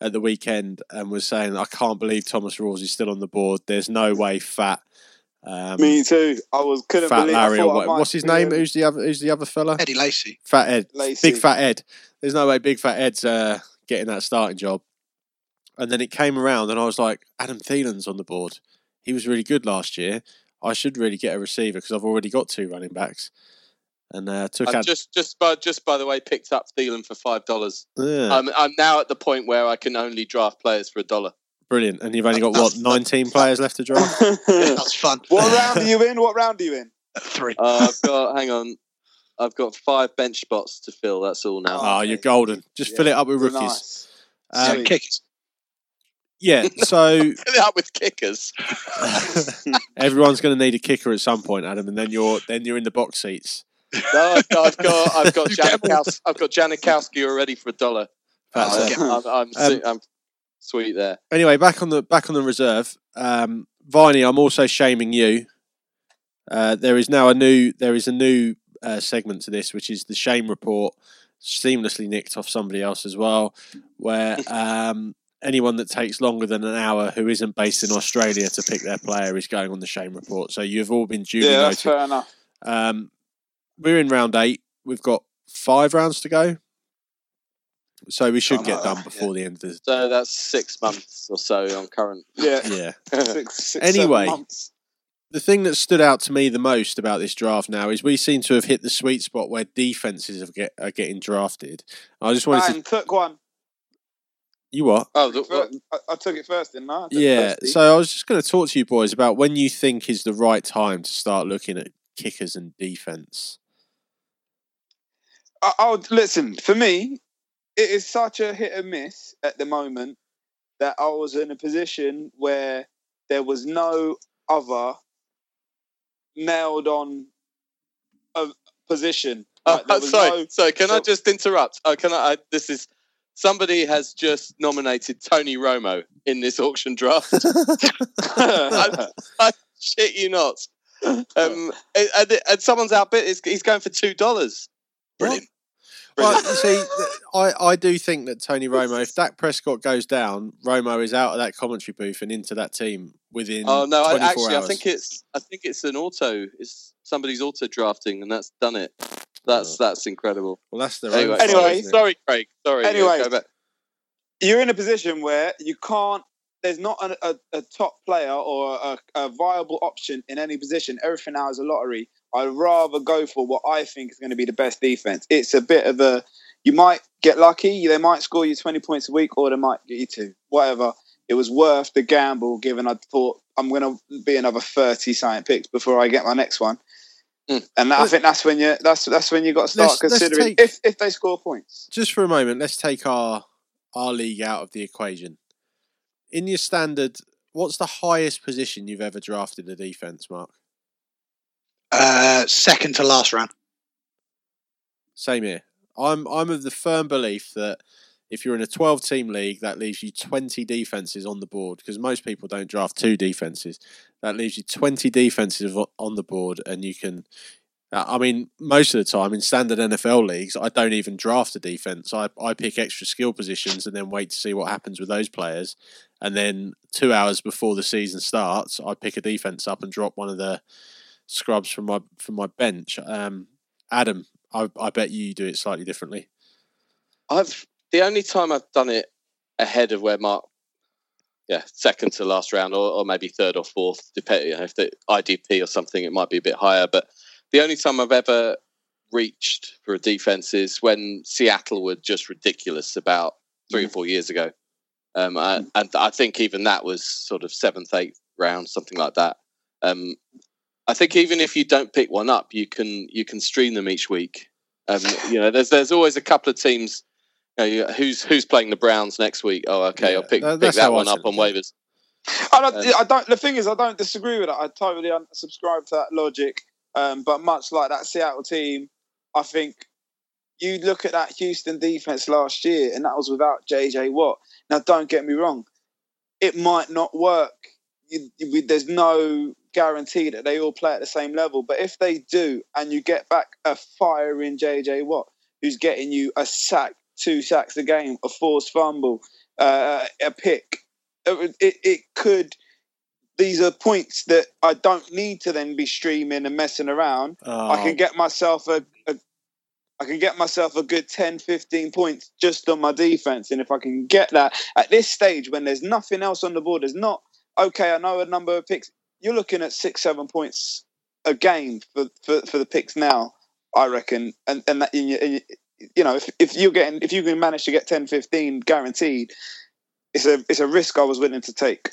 [SPEAKER 2] at the weekend and was saying I can't believe Thomas Rawls is still on the board. There's no way Fat
[SPEAKER 4] um, Me too. I was couldn't
[SPEAKER 2] Fat
[SPEAKER 4] believe.
[SPEAKER 2] Larry, or what, what's his name? Who's the other? Who's the other fella?
[SPEAKER 1] Eddie Lacy.
[SPEAKER 2] Fat Ed. Lacy. Big Fat Ed. There's no way Big Fat Ed's uh, getting that starting job. And then it came around, and I was like, Adam Thielen's on the board. He was really good last year. I should really get a receiver because I've already got two running backs. And uh, took
[SPEAKER 3] I've
[SPEAKER 2] out...
[SPEAKER 3] just just by just by the way picked up Thielen for five dollars.
[SPEAKER 2] Yeah.
[SPEAKER 3] I'm I'm now at the point where I can only draft players for a dollar.
[SPEAKER 2] Brilliant. And you've only got what, 19 players left to draft? <laughs>
[SPEAKER 1] That's fun.
[SPEAKER 4] What round are you in? What round are you in?
[SPEAKER 1] Three.
[SPEAKER 3] Uh, I've got, hang on. I've got five bench spots to fill. That's all now.
[SPEAKER 2] Oh, you're golden. Just yeah, fill it up with rookies.
[SPEAKER 1] Nice. Um, kickers.
[SPEAKER 2] Yeah, so <laughs>
[SPEAKER 3] fill it up with kickers. <laughs>
[SPEAKER 2] everyone's going to need a kicker at some point, Adam, and then you're then you're in the box seats.
[SPEAKER 3] No, I've got I've got I've got Janikowski, I've got Janikowski already for a dollar.
[SPEAKER 2] That's
[SPEAKER 3] I'm, I'm, um, I'm, Sweet there.
[SPEAKER 2] Anyway, back on the back on the reserve. Um, Viney, I'm also shaming you. Uh, there is now a new there is a new uh, segment to this, which is the shame report, seamlessly nicked off somebody else as well, where <laughs> um, anyone that takes longer than an hour who isn't based in Australia to pick their player is going on the shame report. So you've all been duly
[SPEAKER 4] yeah,
[SPEAKER 2] noted.
[SPEAKER 4] fair enough.
[SPEAKER 2] Um, we're in round eight. We've got five rounds to go. So we should get done before yeah. the end of the.
[SPEAKER 3] So that's six months or so on current. <laughs>
[SPEAKER 4] Yeah,
[SPEAKER 2] yeah. <laughs>
[SPEAKER 4] six, six,
[SPEAKER 2] anyway, the thing that stood out to me the most about this draft now is we seem to have hit the sweet spot where defenses are, get, are getting drafted. I just wanted
[SPEAKER 4] Man,
[SPEAKER 2] to
[SPEAKER 4] took one.
[SPEAKER 2] You what?
[SPEAKER 3] Oh, the,
[SPEAKER 4] first, I, I, took it first, didn't I? I
[SPEAKER 2] yeah. So I was just going to talk to you boys about when you think is the right time to start looking at kickers and defense.
[SPEAKER 4] Oh, listen. For me, it is such a hit and miss at the moment that I was in a position where there was no other nailed on a position.
[SPEAKER 3] Like, uh, sorry, no, sorry. Can so, I just interrupt? Oh, can I, I? This is somebody has just nominated Tony Romo in this auction draft. <laughs> <laughs> I, I, shit you not. <laughs> Um, and, and, someone's outbid. He's going for two dollars. Brilliant.
[SPEAKER 2] Well, you see, I, I do think that Tony Romo, if Dak Prescott goes down, Romo is out of that commentary booth and into that team within. Oh no, I,
[SPEAKER 3] actually,
[SPEAKER 2] hours.
[SPEAKER 3] I think it's I think it's an auto. It's somebody's auto drafting, and that's done it. Oh. That's oh. that's incredible.
[SPEAKER 2] Well, that's the
[SPEAKER 3] anyway.
[SPEAKER 4] anyway
[SPEAKER 3] sorry, Craig. Sorry.
[SPEAKER 4] Anyway, you're in a position where you can't. There's not a, a, a top player or a, a viable option in any position. Everything now is a lottery I'd rather go for what I think is going to be the best defense. It's a bit of a you might get lucky, they might score you 20 points a week, or they might get you two. Whatever. It was worth the gamble given I thought I'm going to be another 30 science picks before I get my next one. Mm. And I think that's when you that's that's when you got to start let's, considering let's take, if if they score points.
[SPEAKER 2] Just for a moment, let's take our our league out of the equation. In your standard, what's the highest position you've ever drafted a defense, Mark?
[SPEAKER 1] Uh, second to last round.
[SPEAKER 2] Same here. I'm I'm of the firm belief that if you're in a 12 team league, that leaves you 20 defenses on the board because most people don't draft two defenses. That leaves you 20 defenses on the board, and you can. I mean, most of the time in standard NFL leagues, I don't even draft a defense. I, I pick extra skill positions and then wait to see what happens with those players. and then two hours before the season starts, I pick a defense up and drop one of the scrubs from my from my bench. Um, Adam, I, I bet you do it slightly differently.
[SPEAKER 3] I've the only time I've done it ahead of where Mark, yeah, second to last round, or, or maybe third or fourth, depending if the IDP or something, it might be a bit higher. But the only time I've ever reached for a defense is when Seattle were just ridiculous about three or four years ago. Um, I, and I think even that was sort of seventh, eighth round, something like that. Um, I think even if you don't pick one up, you can you can stream them each week. Um, you know, there's there's always a couple of teams. You know, who's who's playing the Browns next week? Oh, okay,
[SPEAKER 2] Yeah,
[SPEAKER 3] I'll pick,
[SPEAKER 2] that-
[SPEAKER 3] pick that one up on
[SPEAKER 2] to do it.
[SPEAKER 3] waivers.
[SPEAKER 4] I don't,
[SPEAKER 3] Um,
[SPEAKER 4] I don't. The thing is, I don't disagree with that. I totally un- subscribe to that logic. Um, but much like that Seattle team, I think you look at that Houston defense last year, and that was without JJ Watt. Now, don't get me wrong, it might not work. You, you, there's no guarantee that they all play at the same level. But if they do, and you get back a firing JJ Watt, who's getting you a sack, two sacks a game, a forced fumble, uh, a pick, it, it, could. These are points that I don't need to then be streaming and messing around. I
[SPEAKER 2] Oh,
[SPEAKER 4] can get myself a, a I can get myself a good 10, 15 points just on my defense. And if I can get that at this stage when there's nothing else on the board, there's not, okay, I know a number of picks. You're looking at six, seven points a game for, for, for the picks now, I reckon. And, and that, you, you- know, if, if you're getting, if you can manage to get 10, 15 guaranteed, it's a, it's a risk I was willing to take.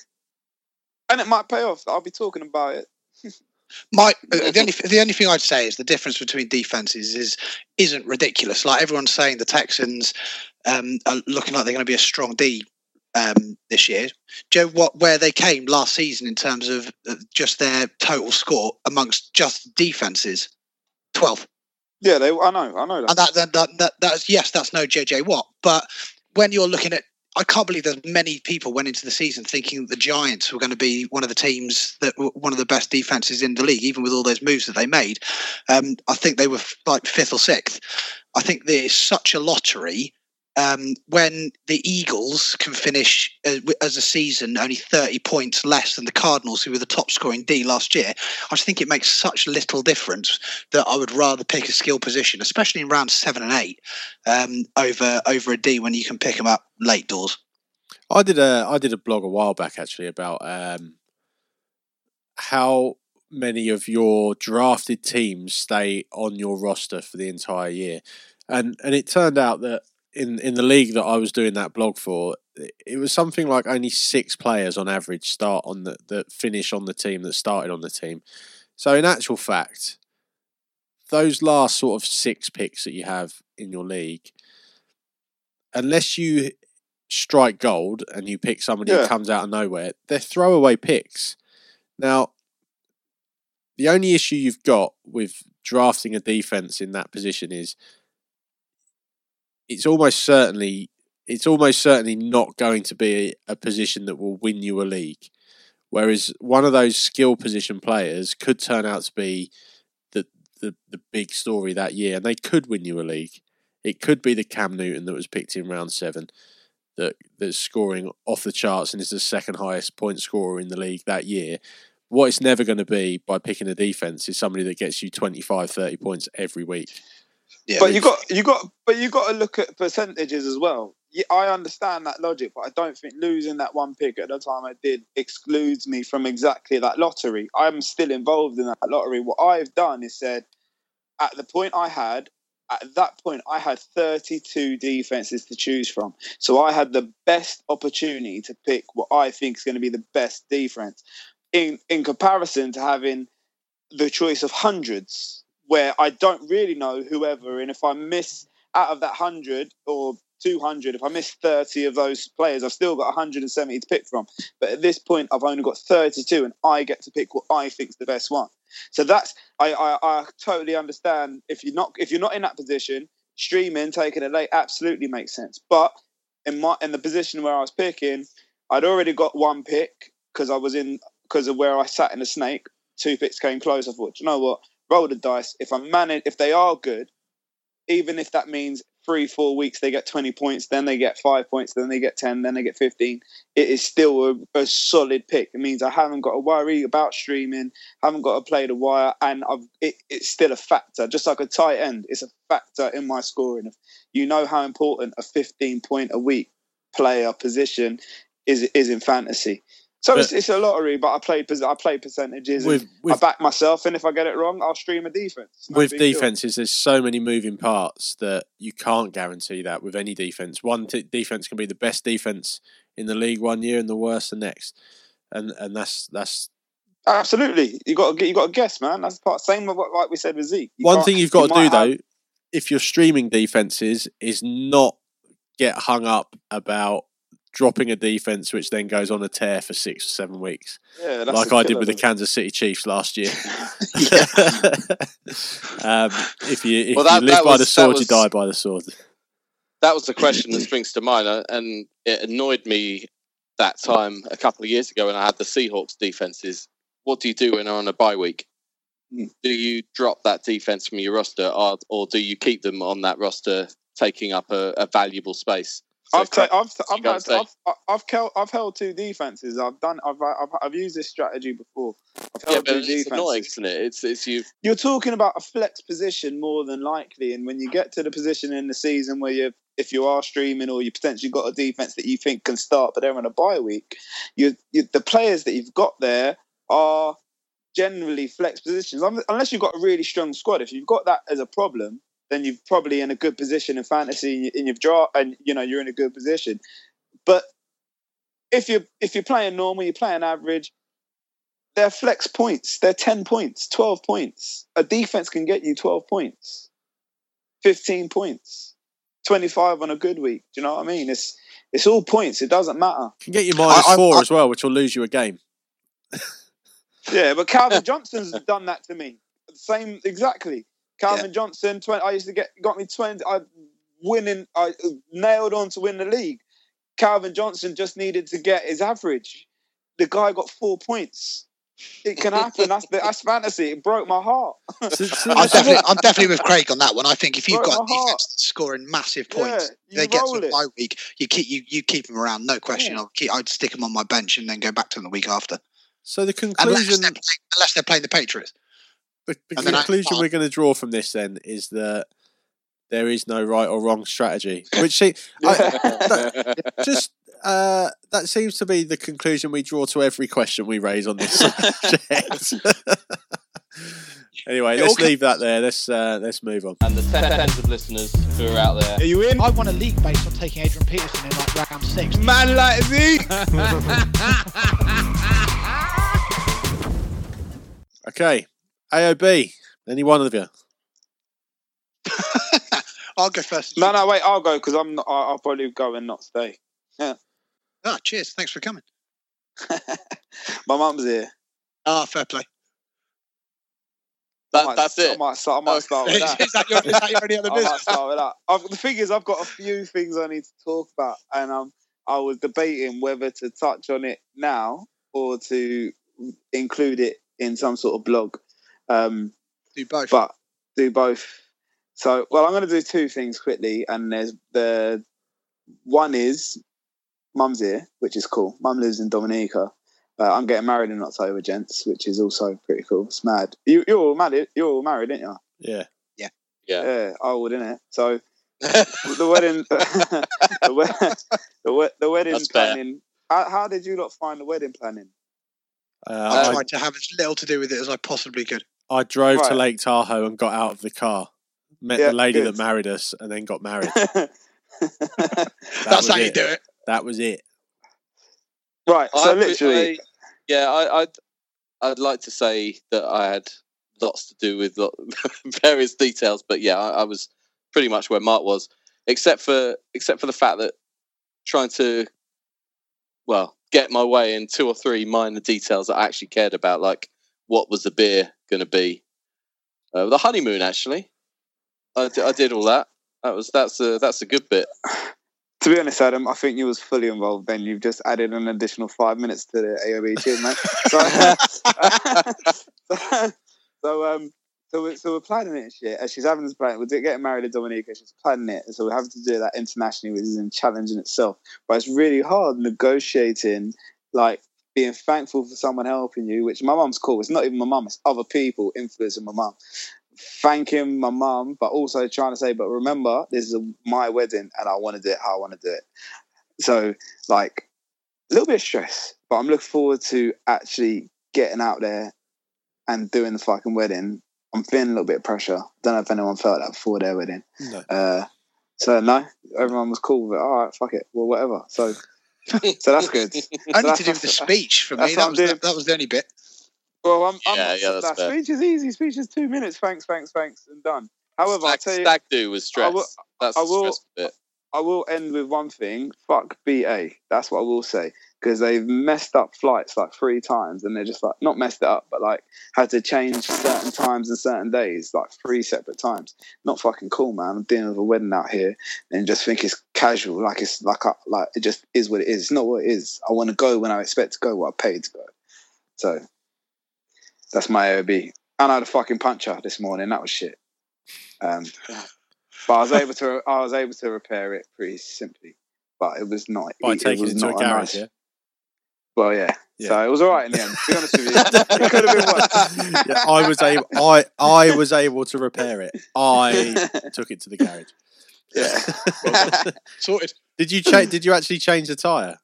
[SPEAKER 4] And it might pay off. I'll be talking about it.
[SPEAKER 1] My the only the only thing I'd say is the difference between defenses is isn't ridiculous. Like everyone's saying, the Texans um, are looking like they're going to be a strong D um, this year. Joe, what where they came last season in terms of just their total score amongst just defenses, twelfth.
[SPEAKER 4] Yeah, they, I know, I know that.
[SPEAKER 1] And that, that, that, that that's yes, that's no JJ Watt. But when you're looking at, I can't believe there's many people went into the season thinking the Giants were going to be one of the teams that were one of the best defenses in the league, even with all those moves that they made. Um, I think they were like fifth or sixth. I think there's such a lottery. Um, when the Eagles can finish as, as a season only 30 points less than the Cardinals, who were the top scoring D last year, I just think it makes such little difference that I would rather pick a skill position, especially in round seven and eight, um, over over a D when you can pick them up late doors.
[SPEAKER 2] I did a I did a blog a while back actually about um, how many of your drafted teams stay on your roster for the entire year, and and it turned out that in in the league that I was doing that blog for, it- was something like only six players on average start on the that finish on the team that started on the team. So in actual fact, those last sort of six picks that you have in your league, unless you strike gold and you pick somebody who comes out of nowhere, they're throwaway picks. Now, the only issue you've got with drafting a defense in that position is it's almost certainly it's almost certainly not going to be a position that will win you a league. Whereas one of those skill position players could turn out to be the the, the big story that year and they could win you a league. It could be the Cam Newton that was picked in round seven that that's scoring off the charts and is the second highest point scorer in the league that year. What it's never going to be by picking a defense is somebody that gets you 25, 30 points every week.
[SPEAKER 1] Yeah,
[SPEAKER 4] but you got you got but you got to look at percentages as well. I understand that logic, but I don't think losing that one pick at the time I did excludes me from exactly that lottery. I'm still involved in that lottery. What I've done is said at the point I had at that point I had 32 defenses to choose from. So I had the best opportunity to pick what I think is going to be the best defense in in comparison to having the choice of hundreds where I don't really know whoever, and if I miss out of that hundred or two hundred, if I miss thirty of those players, I've still got 170 to pick from. But at this point, I've only got 32, and I get to pick what I think is the best one. So that's I, I I totally understand if you're not if you're not in that position, streaming taking it late absolutely makes sense. But in my in the position where I was picking, I'd already got one pick because I was in because of where I sat in the snake. Two picks came close. I thought, "Do you know what? Roll the dice. If I manage, if they are good, even if that means three, four weeks they get 20 points, then they get five points, then they get 10, then they get 15. It is still a, a solid pick. It means I haven't got to worry about streaming, haven't got to play the wire, and it, it's still a factor. Just like a tight end, it's a factor in my scoring. You know how important a 15 point a week player position is is in fantasy. So
[SPEAKER 2] But-
[SPEAKER 4] it's, it's a lottery, but I play I play percentages. and
[SPEAKER 2] With
[SPEAKER 4] I back myself, and if I get it wrong, I'll stream a defense. No
[SPEAKER 2] with defenses, there's so many moving parts that you can't guarantee that with any defense. One t- defense can be the best defense in the league one year and the worst the next, and and that's that's
[SPEAKER 4] Absolutely, you got to you got to guess, man. That's part same with what like we said with Zeke. You
[SPEAKER 2] one thing you've got
[SPEAKER 4] you
[SPEAKER 2] to do
[SPEAKER 4] have-
[SPEAKER 2] though. If you're streaming defenses, is not get hung up about dropping a defense which then goes on a tear for six or seven weeks,
[SPEAKER 4] yeah, that's
[SPEAKER 2] like I did with the Kansas City Chiefs last year. <laughs> <laughs> um, if you if
[SPEAKER 3] Well, that-
[SPEAKER 2] you live by
[SPEAKER 3] was-
[SPEAKER 2] the sword, you die by the sword.
[SPEAKER 3] that was the question that springs to mind, uh, and it annoyed me that time a couple of years ago when I had the Seahawks defenses. What do you do when they're on a bye week? Do you drop that defense from your roster, or, or do you keep them on that roster, taking up a, a valuable space? So
[SPEAKER 4] I've, ta- I've, I've, had,
[SPEAKER 3] say.
[SPEAKER 4] I've, I've, held, I've held two defenses. I've done. I've, I've, I've used this strategy before. I've
[SPEAKER 3] yeah, but
[SPEAKER 4] two
[SPEAKER 3] it's
[SPEAKER 4] defenses.
[SPEAKER 3] annoying, isn't it? It's it's you.
[SPEAKER 4] You're talking about a flex position more than likely, and when you get to the position in the season where you, if you are streaming or you potentially got a defense that you think can start, but they're on a bye week, you, you the players that you've got there are generally flex positions, unless you've got a really strong squad. If you've got that as a problem, then you're probably in a good position in fantasy, in your draw, and you know you're in a good position. But if you're if you're playing normal, you're playing average. They're flex points. They're ten points, twelve points. A defense can get you twelve points, fifteen points, twenty-five on a good week. Do you know what I mean? It's it's all points. It doesn't matter.
[SPEAKER 2] Can get you minus
[SPEAKER 1] I-
[SPEAKER 2] four
[SPEAKER 1] I-
[SPEAKER 2] as well, which will lose you a game.
[SPEAKER 4] Yeah, but Calvin <laughs> Johnson's done that to me. Same exactly. Calvin Johnson, 20, I used to get got me twenty. I winning. I nailed on to win the league. Calvin Johnson just needed to get his average. The guy got four points. It can happen. That's that's fantasy. It broke my heart.
[SPEAKER 2] So- so <laughs>
[SPEAKER 1] I'm definitely, I'm definitely with Craig on that one. I think if you've
[SPEAKER 4] Broke
[SPEAKER 1] got a
[SPEAKER 4] heart.
[SPEAKER 1] defense scoring massive points,
[SPEAKER 4] you
[SPEAKER 1] they get to a
[SPEAKER 4] it.
[SPEAKER 1] bye week. You keep you, you keep them around, no question.
[SPEAKER 4] Yeah.
[SPEAKER 1] I'll keep, I'd stick them on my bench and then go back to them the week after,
[SPEAKER 2] so the
[SPEAKER 1] unless
[SPEAKER 2] conclusion,
[SPEAKER 1] they're playing, unless they're playing the Patriots.
[SPEAKER 2] The, the
[SPEAKER 1] and then I-
[SPEAKER 2] conclusion we're going to draw from this then is that there is no right or wrong strategy. Which see, I, <laughs> just uh, that seems to be the conclusion we draw to every question we raise on this subject. <laughs> anyway, let's
[SPEAKER 1] all
[SPEAKER 2] leave that there. Let's uh, let's move on.
[SPEAKER 6] And the tens of listeners who are out there.
[SPEAKER 4] Are you in?
[SPEAKER 7] I want a league based on taking Adrian Peterson in like round six.
[SPEAKER 4] Man like me. <laughs>
[SPEAKER 2] Okay, AOB. Any one of you? <laughs>
[SPEAKER 1] I'll go first.
[SPEAKER 4] No, no, wait. I'll go because I'm. Not, I- I'll probably go and not stay.
[SPEAKER 1] Ah, cheers. Thanks for coming. <laughs>
[SPEAKER 4] My mum's here.
[SPEAKER 1] Ah, fair play.
[SPEAKER 3] That,
[SPEAKER 4] might-
[SPEAKER 3] that's
[SPEAKER 4] I
[SPEAKER 3] it.
[SPEAKER 4] might start. I might start with <laughs>
[SPEAKER 1] is,
[SPEAKER 4] that.
[SPEAKER 1] that your, is that your only other
[SPEAKER 4] I might
[SPEAKER 1] business?
[SPEAKER 4] start with that. I've, the thing is, I've got a few things I need to talk about, and um, I was debating whether to touch on it now or to include it in some sort of blog. Um,
[SPEAKER 1] Do both.
[SPEAKER 4] but do both. So, well, I'm going to do two things quickly, and there's the one is mum's here, which is cool. Mum lives in Dominica. Uh, I'm getting married in October, gents, which is also pretty cool. It's mad. You, you're all married. You're all married, aren't you?
[SPEAKER 2] Yeah.
[SPEAKER 3] Yeah.
[SPEAKER 4] Yeah, I would, innit? So <laughs> the wedding, <laughs> the, we- the, we- the wedding
[SPEAKER 3] That's
[SPEAKER 4] planning. How, how did you lot find the wedding planning?
[SPEAKER 1] I
[SPEAKER 2] Uh,
[SPEAKER 1] tried to have as little to do with it as I possibly could.
[SPEAKER 2] I, I drove to Lake Tahoe and got out of the car. Met
[SPEAKER 4] Yeah,
[SPEAKER 2] the lady
[SPEAKER 4] good.
[SPEAKER 2] that married us and then got married. <laughs> That
[SPEAKER 1] That's
[SPEAKER 2] was
[SPEAKER 1] how you do it.
[SPEAKER 2] That was it.
[SPEAKER 4] right. So
[SPEAKER 3] I-
[SPEAKER 4] literally,
[SPEAKER 3] I- yeah, I, I'd I'd like to say that I had lots to do with lo- <laughs> various details, but yeah, I, I was pretty much where Mark was, except for except for the fact that trying to well get my way in two or three minor details that I actually cared about, like what was the beer going to be, uh, the honeymoon. Actually, I, I did all that. That was that's a that's a good bit. <sighs>
[SPEAKER 4] To be honest, Adam, I think you was fully involved. Then you've just added an additional five minutes to the AOB. Cheers, mate. <laughs> So, <laughs> so, um, So we're, so we're planning it and shit. And she's having this plan. We're getting married to Dominica. She's planning it. And so we're having to do that internationally, which is a challenge in itself. But it's really hard negotiating, like being thankful for someone helping you, which my mum's cool. It's not even my mum, it's other people influencing my mum. Thanking my mum, but also trying to say, but remember, this is a, my wedding and I want to do it how I want to do it. So, like, a little bit of stress, but I'm looking forward to actually getting out there and doing the fucking wedding. I'm feeling a little bit of pressure. Don't know if anyone felt that before their wedding.
[SPEAKER 2] No.
[SPEAKER 4] Uh, so no, everyone was cool with it. All right, fuck it, well, whatever. So, <laughs> so that's good. <laughs> So
[SPEAKER 1] Only
[SPEAKER 4] that's-
[SPEAKER 1] to do with the speech for me. That was, the, that was the only bit.
[SPEAKER 4] Well, I'm, I'm
[SPEAKER 3] Yeah, yeah, that's
[SPEAKER 4] that
[SPEAKER 3] fair.
[SPEAKER 4] speech is easy. Speech is two minutes. Thanks, thanks, thanks, and done. However, I'll
[SPEAKER 3] Stag,
[SPEAKER 4] tell you,
[SPEAKER 3] stag do was stress.
[SPEAKER 4] I will-
[SPEAKER 3] That's
[SPEAKER 4] I
[SPEAKER 3] the
[SPEAKER 4] will-
[SPEAKER 3] stressful bit.
[SPEAKER 4] I will end with one thing. Fuck BA. That's what I will say because they've messed up flights like three times, and they're just like not messed it up, but like had to change certain times and certain days, like three separate times. Not fucking cool, man. I'm dealing with a wedding out here, and just think it's casual, like it's like I, like it just is what it is. It's not what it is. I want to go when I expect to go, what I paid to go. So that's my AOB. And I had a fucking puncher this morning. That was shit. Um, but I was able to I was able to repair it pretty simply. But it was not
[SPEAKER 2] By
[SPEAKER 4] it
[SPEAKER 2] taking
[SPEAKER 4] was
[SPEAKER 2] it to a
[SPEAKER 4] not
[SPEAKER 2] garage,
[SPEAKER 4] nice-
[SPEAKER 2] yeah?
[SPEAKER 4] Well, yeah.
[SPEAKER 2] Yeah.
[SPEAKER 4] So it was all right in the end. To be honest with you, <laughs> it could have been worse.
[SPEAKER 2] yeah, I was able. I I was able to repair it. I <laughs> took it to the garage.
[SPEAKER 4] Yeah. <laughs> <laughs>
[SPEAKER 1] Sorted.
[SPEAKER 2] Did you cha- Did you actually change the tire?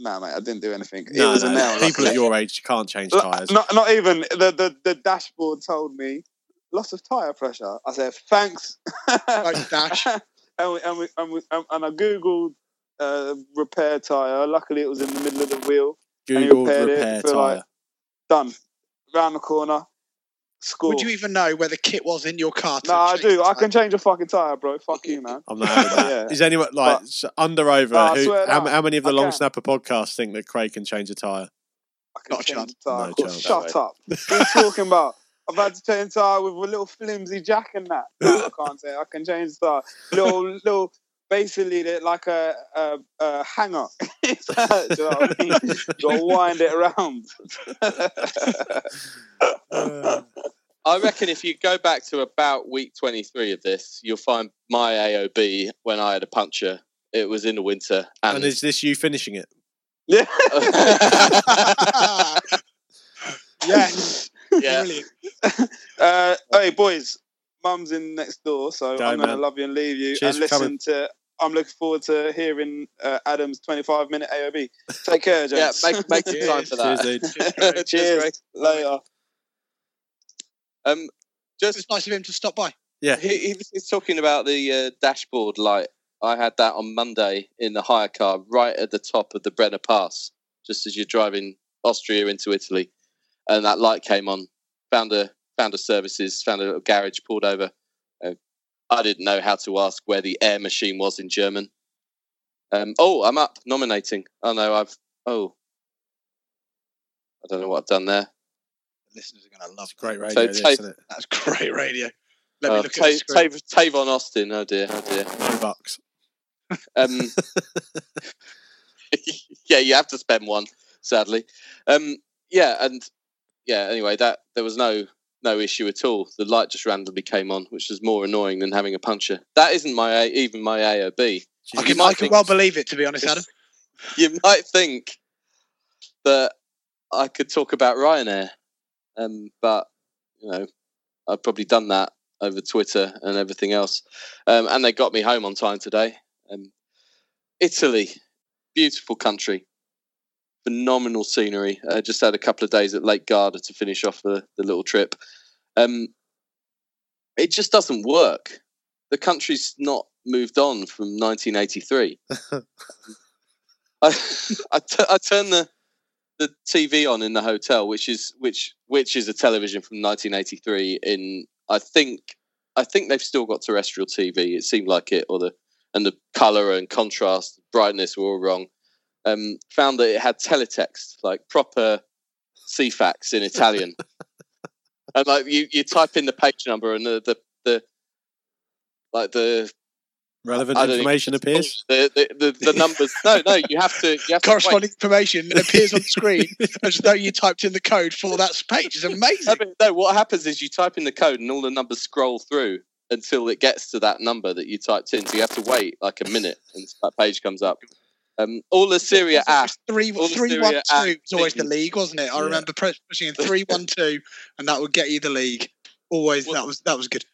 [SPEAKER 4] no, mate, I didn't do anything. It
[SPEAKER 2] No,
[SPEAKER 4] was
[SPEAKER 2] no.
[SPEAKER 4] a nail.
[SPEAKER 2] People
[SPEAKER 4] like-
[SPEAKER 2] at your age can't change tires.
[SPEAKER 4] Not, not even the, the the dashboard told me loss of tire pressure. I said thanks.
[SPEAKER 1] Thanks, Dash. <laughs>
[SPEAKER 4] and we, and we, and, we, and, and I googled uh, repair tire. Luckily, it was in the middle of the wheel. and he repaired it
[SPEAKER 2] repair
[SPEAKER 4] for,
[SPEAKER 2] tire.
[SPEAKER 4] like, Done. Round the corner. Score.
[SPEAKER 1] Would you even know where the kit was in your car?
[SPEAKER 4] No, I do. I can change a fucking tire, bro. Fuck you, man.
[SPEAKER 2] I'm not having that. <laughs>
[SPEAKER 4] Yeah.
[SPEAKER 2] Is anyone like
[SPEAKER 4] But-
[SPEAKER 2] under over?
[SPEAKER 4] No,
[SPEAKER 2] who, how, how many of the
[SPEAKER 4] I
[SPEAKER 2] long
[SPEAKER 4] can.
[SPEAKER 2] snapper podcasts think that Craig can change a tire?
[SPEAKER 4] I can
[SPEAKER 1] Not a
[SPEAKER 4] change
[SPEAKER 1] chance.
[SPEAKER 4] tire.
[SPEAKER 2] No
[SPEAKER 4] Cool,
[SPEAKER 2] chance.
[SPEAKER 4] Shut up. <laughs> What are you talking about? I've had to change the tire with a little flimsy jack and that. No, I can't say. I can change the tire. Little, little, basically they're like a, a, a hanger. <laughs> Do you know what I mean? Got to wind it around.
[SPEAKER 2] Uh,
[SPEAKER 3] I reckon if you go back to about week 23 of this, you'll find my AOB when I had a puncture. It was in the winter. And,
[SPEAKER 2] and is this you finishing it?
[SPEAKER 4] yeah. <laughs>
[SPEAKER 1] Yes.
[SPEAKER 3] yeah. <laughs>
[SPEAKER 4] Uh, hey, boys. Mum's in next door, so
[SPEAKER 2] Go,
[SPEAKER 4] I'm going to love you and leave you.
[SPEAKER 2] Cheers
[SPEAKER 4] and listen
[SPEAKER 2] coming.
[SPEAKER 4] to. I'm looking forward to hearing uh, Adam's 25 minute AOB. Take care,
[SPEAKER 3] Yeah, make, make some time for
[SPEAKER 2] Cheers,
[SPEAKER 3] that.
[SPEAKER 2] dude.
[SPEAKER 1] Cheers, Craig.
[SPEAKER 4] Cheers.
[SPEAKER 3] Greg. <laughs>
[SPEAKER 4] Later.
[SPEAKER 3] Um, just
[SPEAKER 1] It's nice of him to stop by.
[SPEAKER 2] Yeah.
[SPEAKER 3] he, he was he's talking about the uh, dashboard light. I had that on Monday in the hire car, right at the top of the Brenner Pass, just as you're driving Austria into Italy, and that light came on. Found a found a services, found a little garage, pulled over. I didn't know how to ask where the air machine was in German. Um, oh, I'm up nominating. Oh no, I've oh, I don't know what I've done there.
[SPEAKER 1] The listeners are going to love
[SPEAKER 2] It's great radio,
[SPEAKER 3] So
[SPEAKER 2] this,
[SPEAKER 3] take-
[SPEAKER 2] isn't it?
[SPEAKER 1] That's great radio. Let me
[SPEAKER 3] Uh,
[SPEAKER 1] look
[SPEAKER 3] Ta-
[SPEAKER 1] at the screen.
[SPEAKER 3] Ta- Tavon Austin. Oh dear, oh dear.
[SPEAKER 2] No bucks.
[SPEAKER 3] Um, <laughs> <laughs> yeah, you have to spend one, sadly. Um, yeah, and yeah. Anyway, that there was no no issue at all. The light just randomly came on, which was more annoying than having a puncture. That isn't my A- even my AOB.
[SPEAKER 1] I can, I can well believe it, to be honest, Adam. <laughs>
[SPEAKER 3] You might think that I could talk about Ryanair, um, but you know, I've probably done that over Twitter and everything else. Um, and they got me home on time today. Um, Italy, beautiful country, phenomenal scenery. I just had a couple of days at Lake Garda to finish off the, the little trip. Um, it just doesn't work. The country's not moved on from 1983. <laughs> I I, t- I turned the the TV on in the hotel, which is which which is a television from 1983. In I think I think they've still got terrestrial TV. It seemed like it, or the and the color and contrast, brightness were all wrong. Um, found that it had teletext, like proper Ceefax in Italian, <laughs> and like you you type in the page number and the the, the like the
[SPEAKER 2] Relevant
[SPEAKER 3] I don't
[SPEAKER 2] information appears.
[SPEAKER 3] The, the, the, the numbers. No, no, you have to. You have to.
[SPEAKER 1] Corresponding information appears on the screen as though you typed in the code for that page. It's
[SPEAKER 3] No,
[SPEAKER 1] amazing.
[SPEAKER 3] but no, what happens is you type in the code and all the numbers scroll through until it gets to that number that you typed in. So you have to wait like a minute and that page comes up. Um, all the Syria app.
[SPEAKER 1] Three,
[SPEAKER 3] all
[SPEAKER 1] three
[SPEAKER 3] Syria
[SPEAKER 1] one two
[SPEAKER 3] app
[SPEAKER 1] was always the league, wasn't it? I
[SPEAKER 2] Yeah.
[SPEAKER 1] remember press- pushing in three one <laughs> two, and that would get you the league. Always,
[SPEAKER 3] Well-
[SPEAKER 1] that was that was good.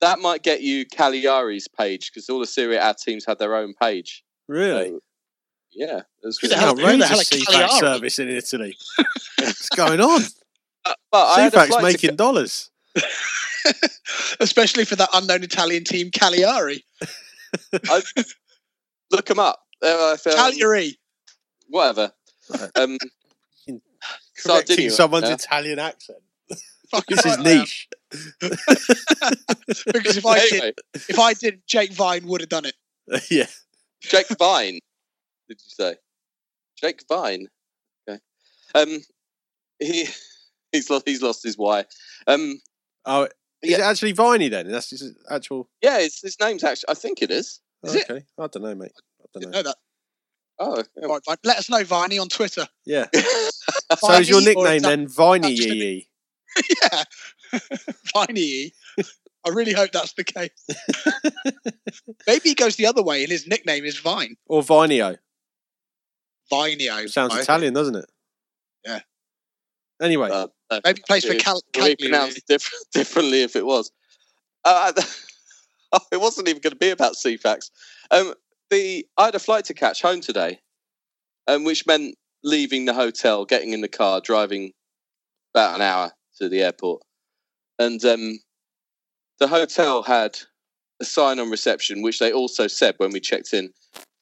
[SPEAKER 3] That might get you Cagliari's page because all the Serie A teams had their own page.
[SPEAKER 2] Really?
[SPEAKER 3] So, yeah, it's
[SPEAKER 1] Who
[SPEAKER 3] good.
[SPEAKER 1] the hell- who the hell
[SPEAKER 2] outrageous
[SPEAKER 1] Ceefax
[SPEAKER 2] service in Italy. What's going on? <laughs>
[SPEAKER 3] Uh, but I had a
[SPEAKER 2] Ceefax
[SPEAKER 3] flight
[SPEAKER 2] making
[SPEAKER 3] to-
[SPEAKER 2] dollars. <laughs>
[SPEAKER 1] Especially for that unknown Italian team, Cagliari.
[SPEAKER 3] I, look them up. Uh, if, um,
[SPEAKER 1] Cagliari.
[SPEAKER 3] whatever. Um, <laughs>
[SPEAKER 2] Correcting
[SPEAKER 3] Sardinia,
[SPEAKER 2] someone's
[SPEAKER 3] yeah.
[SPEAKER 2] Italian accent. <laughs> This is
[SPEAKER 1] right I am.
[SPEAKER 2] niche. <laughs>
[SPEAKER 1] because if I did, if I did, Jake Vine would have done it.
[SPEAKER 2] yeah.
[SPEAKER 3] Jake Vine. Did you say Jake Vine? Okay. Um, he he's lost he's lost his why. Um,
[SPEAKER 2] Oh, is
[SPEAKER 3] Yeah.
[SPEAKER 2] it actually Viney then? That's his actual.
[SPEAKER 3] yeah, his, his name's actually I think it is.
[SPEAKER 1] Is it?
[SPEAKER 2] okay. I don't know, mate. I don't know.
[SPEAKER 1] know that.
[SPEAKER 3] Oh, yeah.
[SPEAKER 1] Right, Vine. Let us know, Viney, on Twitter.
[SPEAKER 2] Yeah. <laughs> So is your nickname then Viney
[SPEAKER 1] just
[SPEAKER 2] Yee? <laughs>
[SPEAKER 1] yeah, <laughs> Viney. I really hope that's the case. Maybe he goes the other way, and his nickname is Vine.
[SPEAKER 2] Or Vineo?
[SPEAKER 1] Vineo.
[SPEAKER 2] Sounds
[SPEAKER 1] I-
[SPEAKER 2] Italian, doesn't it?
[SPEAKER 1] Yeah.
[SPEAKER 2] Anyway,
[SPEAKER 3] Uh, uh,
[SPEAKER 1] Maybe he plays for
[SPEAKER 3] it
[SPEAKER 1] Cal-
[SPEAKER 3] would pronounced different, differently if it was. Uh, it wasn't even going to be about Ceefax. Um, the I had a flight to catch home today, um, which meant leaving the hotel, getting in the car, driving about an hour to the airport, and um, the hotel had a sign on reception, which they also said when we checked in: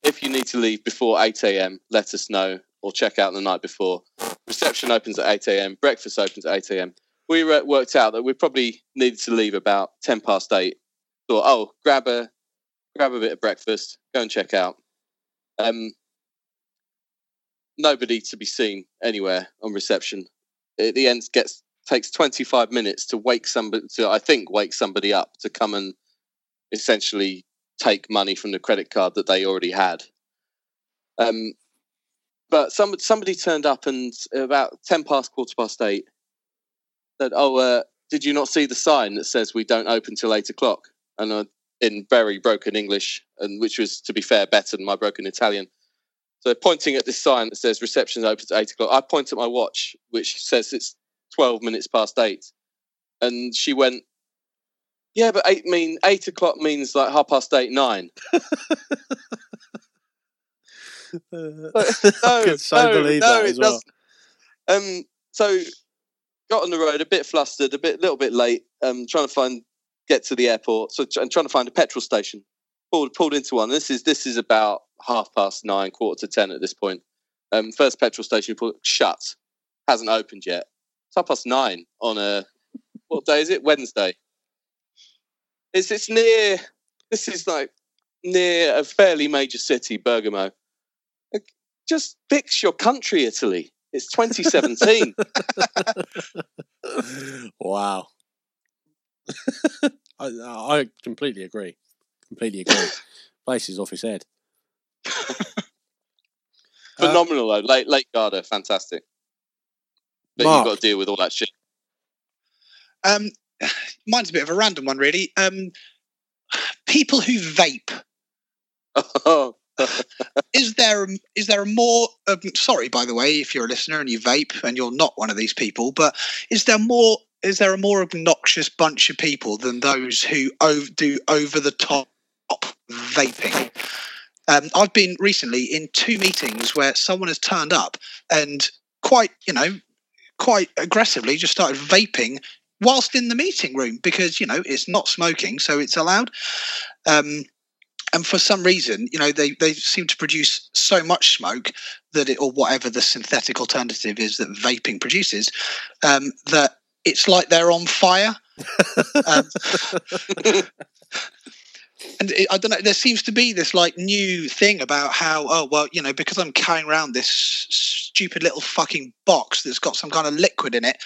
[SPEAKER 3] if you need to leave before eight a.m., let us know, or check out the night before. Reception opens at eight a.m. Breakfast opens at eight a.m. We worked out that we probably needed to leave about ten past eight. Thought, oh, grab a grab a bit of breakfast, go and check out. Um, nobody to be seen anywhere on reception. At the end, gets takes twenty five minutes to wake somebody to I think wake somebody up to come and essentially take money from the credit card that they already had. Um, but some, somebody turned up and about 10 past quarter past eight said, Oh, uh, did you not see the sign that says we don't open till eight o'clock? And uh, in very broken English, and which was, to be fair, better than my broken Italian. So pointing at this sign that says reception opens at eight o'clock, I point at my watch, which says it's 12 minutes past eight. And she went, Yeah, but eight mean eight o'clock means like half past eight, nine. <laughs> <laughs> No,
[SPEAKER 2] can so
[SPEAKER 3] no,
[SPEAKER 2] believe
[SPEAKER 3] no,
[SPEAKER 2] that
[SPEAKER 3] it
[SPEAKER 2] as well.
[SPEAKER 3] doesn't. Um, so got on the road a bit flustered, a bit, little bit late. Um, trying to find get to the airport, So I'm trying to find a petrol station. Pulled pulled into one. This is this is about half past nine, quarter to ten at this point. Um, first petrol station pulled, shut, hasn't opened yet. It's half past nine on a what day is it? Wednesday. It's it's near. This is like near a fairly major city, Bergamo just fix your country, Italy. It's 2017. <laughs>
[SPEAKER 2] wow. <laughs> I, I completely agree. Completely agree. <laughs> Place is off his head. <laughs>
[SPEAKER 3] Phenomenal though. Late Lake Garda, fantastic. But
[SPEAKER 2] Mark.
[SPEAKER 3] you've got to deal with all that shit.
[SPEAKER 1] Um, <sighs> mine's a bit of a random one, really. Um, people who vape. <laughs> Is there is there a more? Um, sorry, by the way, if you're a listener and you vape and you're not one of these people, but is there more? Is there a more obnoxious bunch of people than those who ov- do over the top vaping? Um, I've been recently in two meetings where someone has turned up and quite, you know, quite aggressively just started vaping whilst in the meeting room because you know it's not smoking, so it's allowed. Um, and for some reason, you know, they, they seem to produce so much smoke that it, or whatever the synthetic alternative is that vaping produces, um, that it's like they're on fire. um, and it, I don't know. There seems to be this like new thing about how, oh well, you know, because I'm carrying around this stupid little fucking box that's got some kind of liquid in it,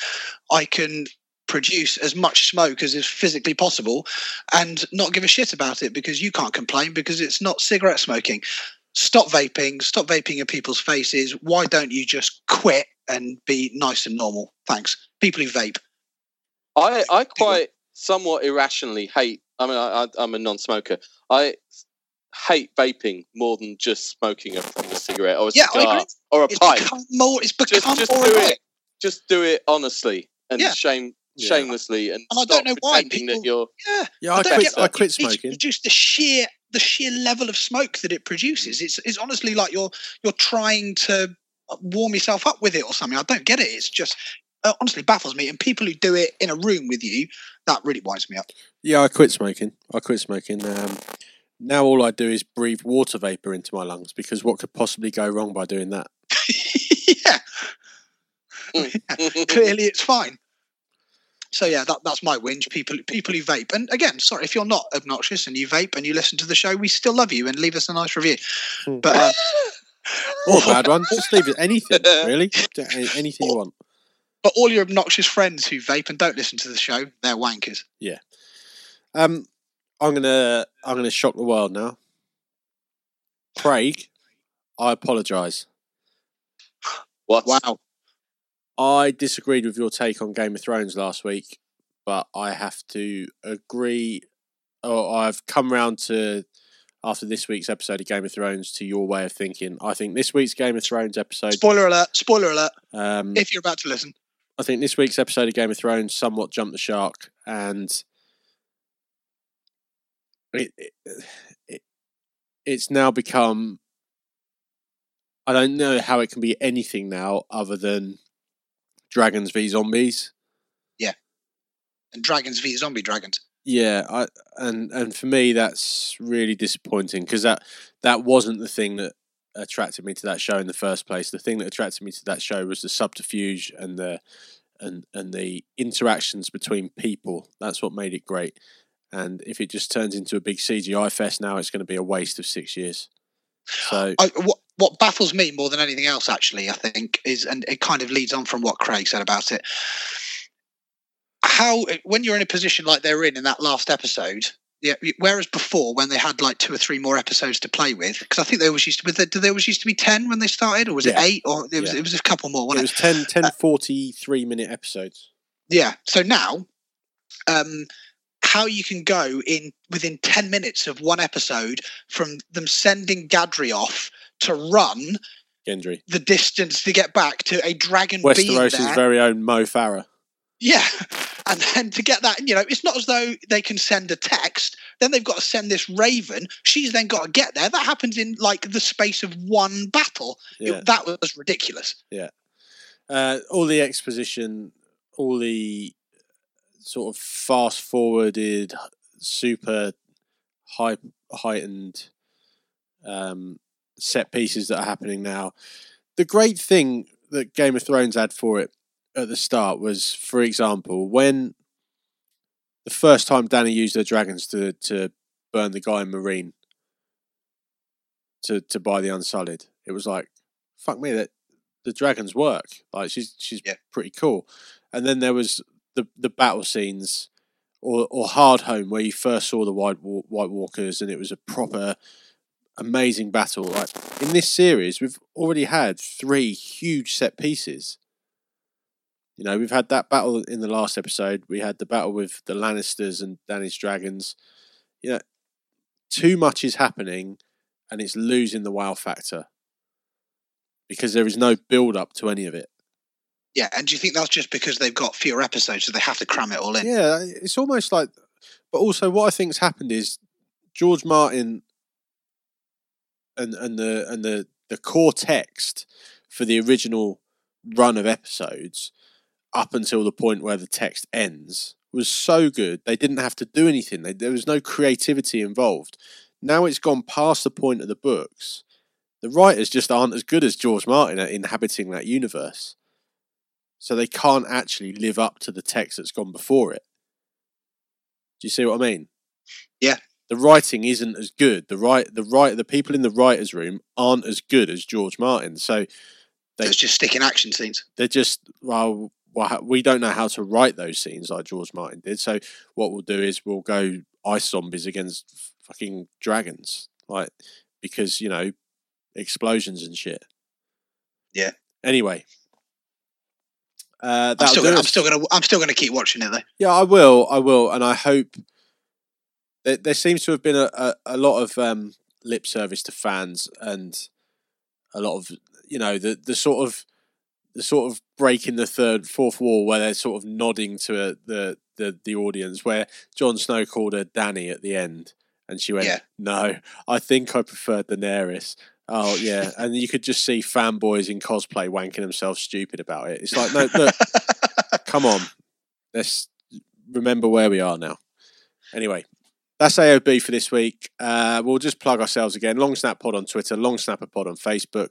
[SPEAKER 1] I can produce as much smoke as is physically possible and not give a shit about it because you can't complain because it's not cigarette smoking. Stop vaping, stop vaping in people's faces. Why don't you just quit and be nice and normal? Thanks. People who vape.
[SPEAKER 3] I I quite somewhat irrationally hate. I mean, I, I, I'm a non-smoker. I hate vaping more than just smoking a proper cigarette or a
[SPEAKER 1] Yeah,
[SPEAKER 3] cigar or a
[SPEAKER 1] It's
[SPEAKER 3] pipe.
[SPEAKER 1] become more it's
[SPEAKER 3] Just,
[SPEAKER 1] become
[SPEAKER 3] just
[SPEAKER 1] more
[SPEAKER 3] do it. Just do it honestly and
[SPEAKER 1] Yeah.
[SPEAKER 3] shame
[SPEAKER 2] Yeah.
[SPEAKER 3] shamelessly, and,
[SPEAKER 1] And I
[SPEAKER 3] stop
[SPEAKER 1] don't know why
[SPEAKER 3] pretending
[SPEAKER 1] people-
[SPEAKER 3] that you're.
[SPEAKER 1] Yeah.
[SPEAKER 2] Yeah, I
[SPEAKER 1] don't
[SPEAKER 2] quit.
[SPEAKER 1] get
[SPEAKER 2] I
[SPEAKER 1] that.
[SPEAKER 2] quit
[SPEAKER 1] It's
[SPEAKER 2] smoking.
[SPEAKER 1] just the sheer the sheer level of smoke that it produces. Mm. It's it's honestly like you're you're trying to warm yourself up with it or something. I don't get it. It's just uh, honestly baffles me. And people who do it in a room with you, that really winds me up.
[SPEAKER 2] Yeah, I quit smoking. I quit smoking. Um, now all I do is breathe water vapor into my lungs because what could possibly go wrong by doing that? <laughs>
[SPEAKER 1] yeah, <laughs> clearly it's fine. So yeah, that, that's my whinge. People people who vape, and again, sorry if you're not obnoxious and you vape and you listen to the show, we still love you and leave us a nice review.
[SPEAKER 2] Hmm.
[SPEAKER 1] But um,
[SPEAKER 2] Or a bad one. Just leave it. <laughs> Anything, really. Anything you want.
[SPEAKER 1] But all your obnoxious friends who vape and don't listen to the show, they're wankers. Yeah.
[SPEAKER 2] Um, I'm gonna I'm gonna shock the world now. Craig, I apologise.
[SPEAKER 3] What?
[SPEAKER 1] Wow.
[SPEAKER 2] I disagreed with your take on Game of Thrones last week, but I have to agree. Or I've come round to after this week's episode of Game of Thrones to your way of thinking. I think this week's Game of Thrones episode.
[SPEAKER 1] Spoiler alert! Spoiler alert!
[SPEAKER 2] Um,
[SPEAKER 1] If you're about to listen,
[SPEAKER 2] I think this week's episode of Game of Thrones somewhat jumped the shark, and it, it, it it's now become. I don't know how it can be anything now other than dragons v zombies.
[SPEAKER 1] Yeah, and dragons v zombie dragons.
[SPEAKER 2] Yeah, I and and for me that's really disappointing because that that wasn't the thing that attracted me to that show in the first place. The thing that attracted me to that show was the subterfuge and the and and the interactions between people. That's what made it great. And if it just turns into a big CGI fest now, it's going to be a waste of six years. So <gasps>
[SPEAKER 1] I, what what baffles me more than anything else, actually, I think, is and it kind of leads on from what Craig said about it. How when you're in a position like they're in in that last episode, yeah. Whereas before, when they had like two or three more episodes to play with, because I think they always used to. Did they always used to be ten when they started, or was
[SPEAKER 2] Yeah.
[SPEAKER 1] it eight, or it was
[SPEAKER 2] Yeah.
[SPEAKER 1] it was a couple more,
[SPEAKER 2] it
[SPEAKER 1] wasn't
[SPEAKER 2] was 10, 10 43 minute episodes.
[SPEAKER 1] Yeah. So now, um, how you can go in within ten minutes of one episode from them sending Gendry off to run
[SPEAKER 2] Gendry.
[SPEAKER 1] the distance to get back to a dragon being
[SPEAKER 2] Westeros' very own Mo Farah.
[SPEAKER 1] Yeah. <laughs> And then to get that, you know, it's not as though they can send a text. Then they've got to send this raven. She's then got to get there. That happens in like the space of one battle. It- that was ridiculous. Yeah.
[SPEAKER 2] Uh, all the exposition, all the sort of fast forwarded, super high heightened um, set pieces that are happening now. The great thing that Game of Thrones had for it at the start was, for example, when the first time Dany used her dragons to to burn the guy in Meereen to to buy the Unsullied, it was like, fuck me, that the dragons work. Like she's she's
[SPEAKER 1] Yeah.
[SPEAKER 2] pretty cool. And then there was the the battle scenes, or or Hardhome, where you first saw the White White Walkers, and it was a proper amazing battle. Like in this series, we've already had three huge set pieces. You know, we've had that battle in the last episode. We had the battle with the Lannisters and Dany's dragons. You know, too much is happening, and it's losing the wow factor because there is no build up to any of it.
[SPEAKER 1] Yeah. And do you think that's just because they've got fewer episodes, so they have to cram it all in?
[SPEAKER 2] Yeah, it's almost like. But also, what I think's happened is George Martin and and the and the the core text for the original run of episodes up until the point where the text ends was so good they didn't have to do anything. They, there was no creativity involved. Now it's gone past the point of the books. The writers just aren't as good as George Martin at inhabiting that universe. So they can't actually live up to the text that's gone before it. Do you see what I mean?
[SPEAKER 1] Yeah.
[SPEAKER 2] The writing isn't as good. The right the right the people in the writers' room aren't as good as George Martin. So they
[SPEAKER 1] It's just sticking action scenes.
[SPEAKER 2] they're just well well, we don't know how to write those scenes like George Martin did. So what we'll do is we'll go ice zombies against fucking dragons, like because you know explosions and shit.
[SPEAKER 1] Yeah.
[SPEAKER 2] Anyway, uh,
[SPEAKER 1] I'm still, gonna, I'm still gonna, I'm still gonna keep watching it though.
[SPEAKER 2] Yeah, I will. I will, and I hope there, there seems to have been a, a, a lot of um, lip service to fans and a lot of you know the the sort of sort of breaking the third fourth wall where they're sort of nodding to a, the the the audience where Jon Snow called her Dany at the end and she went
[SPEAKER 1] Yeah.
[SPEAKER 2] no I think I preferred Daenerys oh yeah <laughs> and you could just see fanboys in cosplay wanking themselves stupid about it it's like no look <laughs> come on let's remember where we are now anyway that's AOB for this week. Uh, we'll just plug ourselves again. Long Snap Pod on Twitter, Long Snapper Pod on Facebook.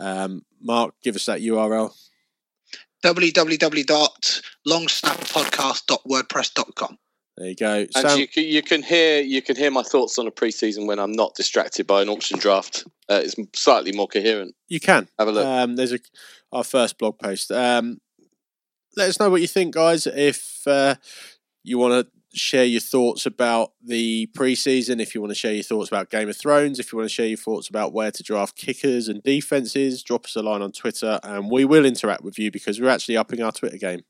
[SPEAKER 2] Um, Mark, give us that URL.
[SPEAKER 1] www.longsnappodcast.wordpress.com.
[SPEAKER 2] There you go.
[SPEAKER 3] And
[SPEAKER 2] Sam,
[SPEAKER 3] you, can, you can hear you can hear my thoughts on a preseason when I'm not distracted by an auction draft. Uh, it's slightly more coherent.
[SPEAKER 2] you can.
[SPEAKER 3] Have a look.
[SPEAKER 2] Um, there's a our first blog post. Um, let us know what you think, guys. If uh, you want to share your thoughts about the preseason, if you want to share your thoughts about Game of Thrones, if you want to share your thoughts about where to draft kickers and defenses, drop us a line on Twitter, and we will interact with you because we're actually upping our Twitter game.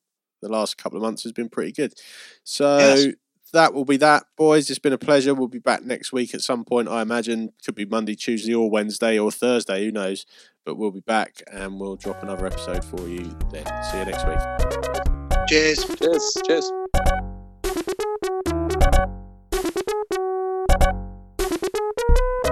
[SPEAKER 2] The last couple of months has been pretty good. So.
[SPEAKER 1] Yes.
[SPEAKER 2] That will be that, boys. It's been a pleasure. We'll be back next week at some point. I imagine could be Monday, Tuesday, or Wednesday, or Thursday. Who knows? But we'll be back and we'll drop another episode for you then. See you next week.
[SPEAKER 1] Cheers.
[SPEAKER 3] Cheers. Cheers. Thank you.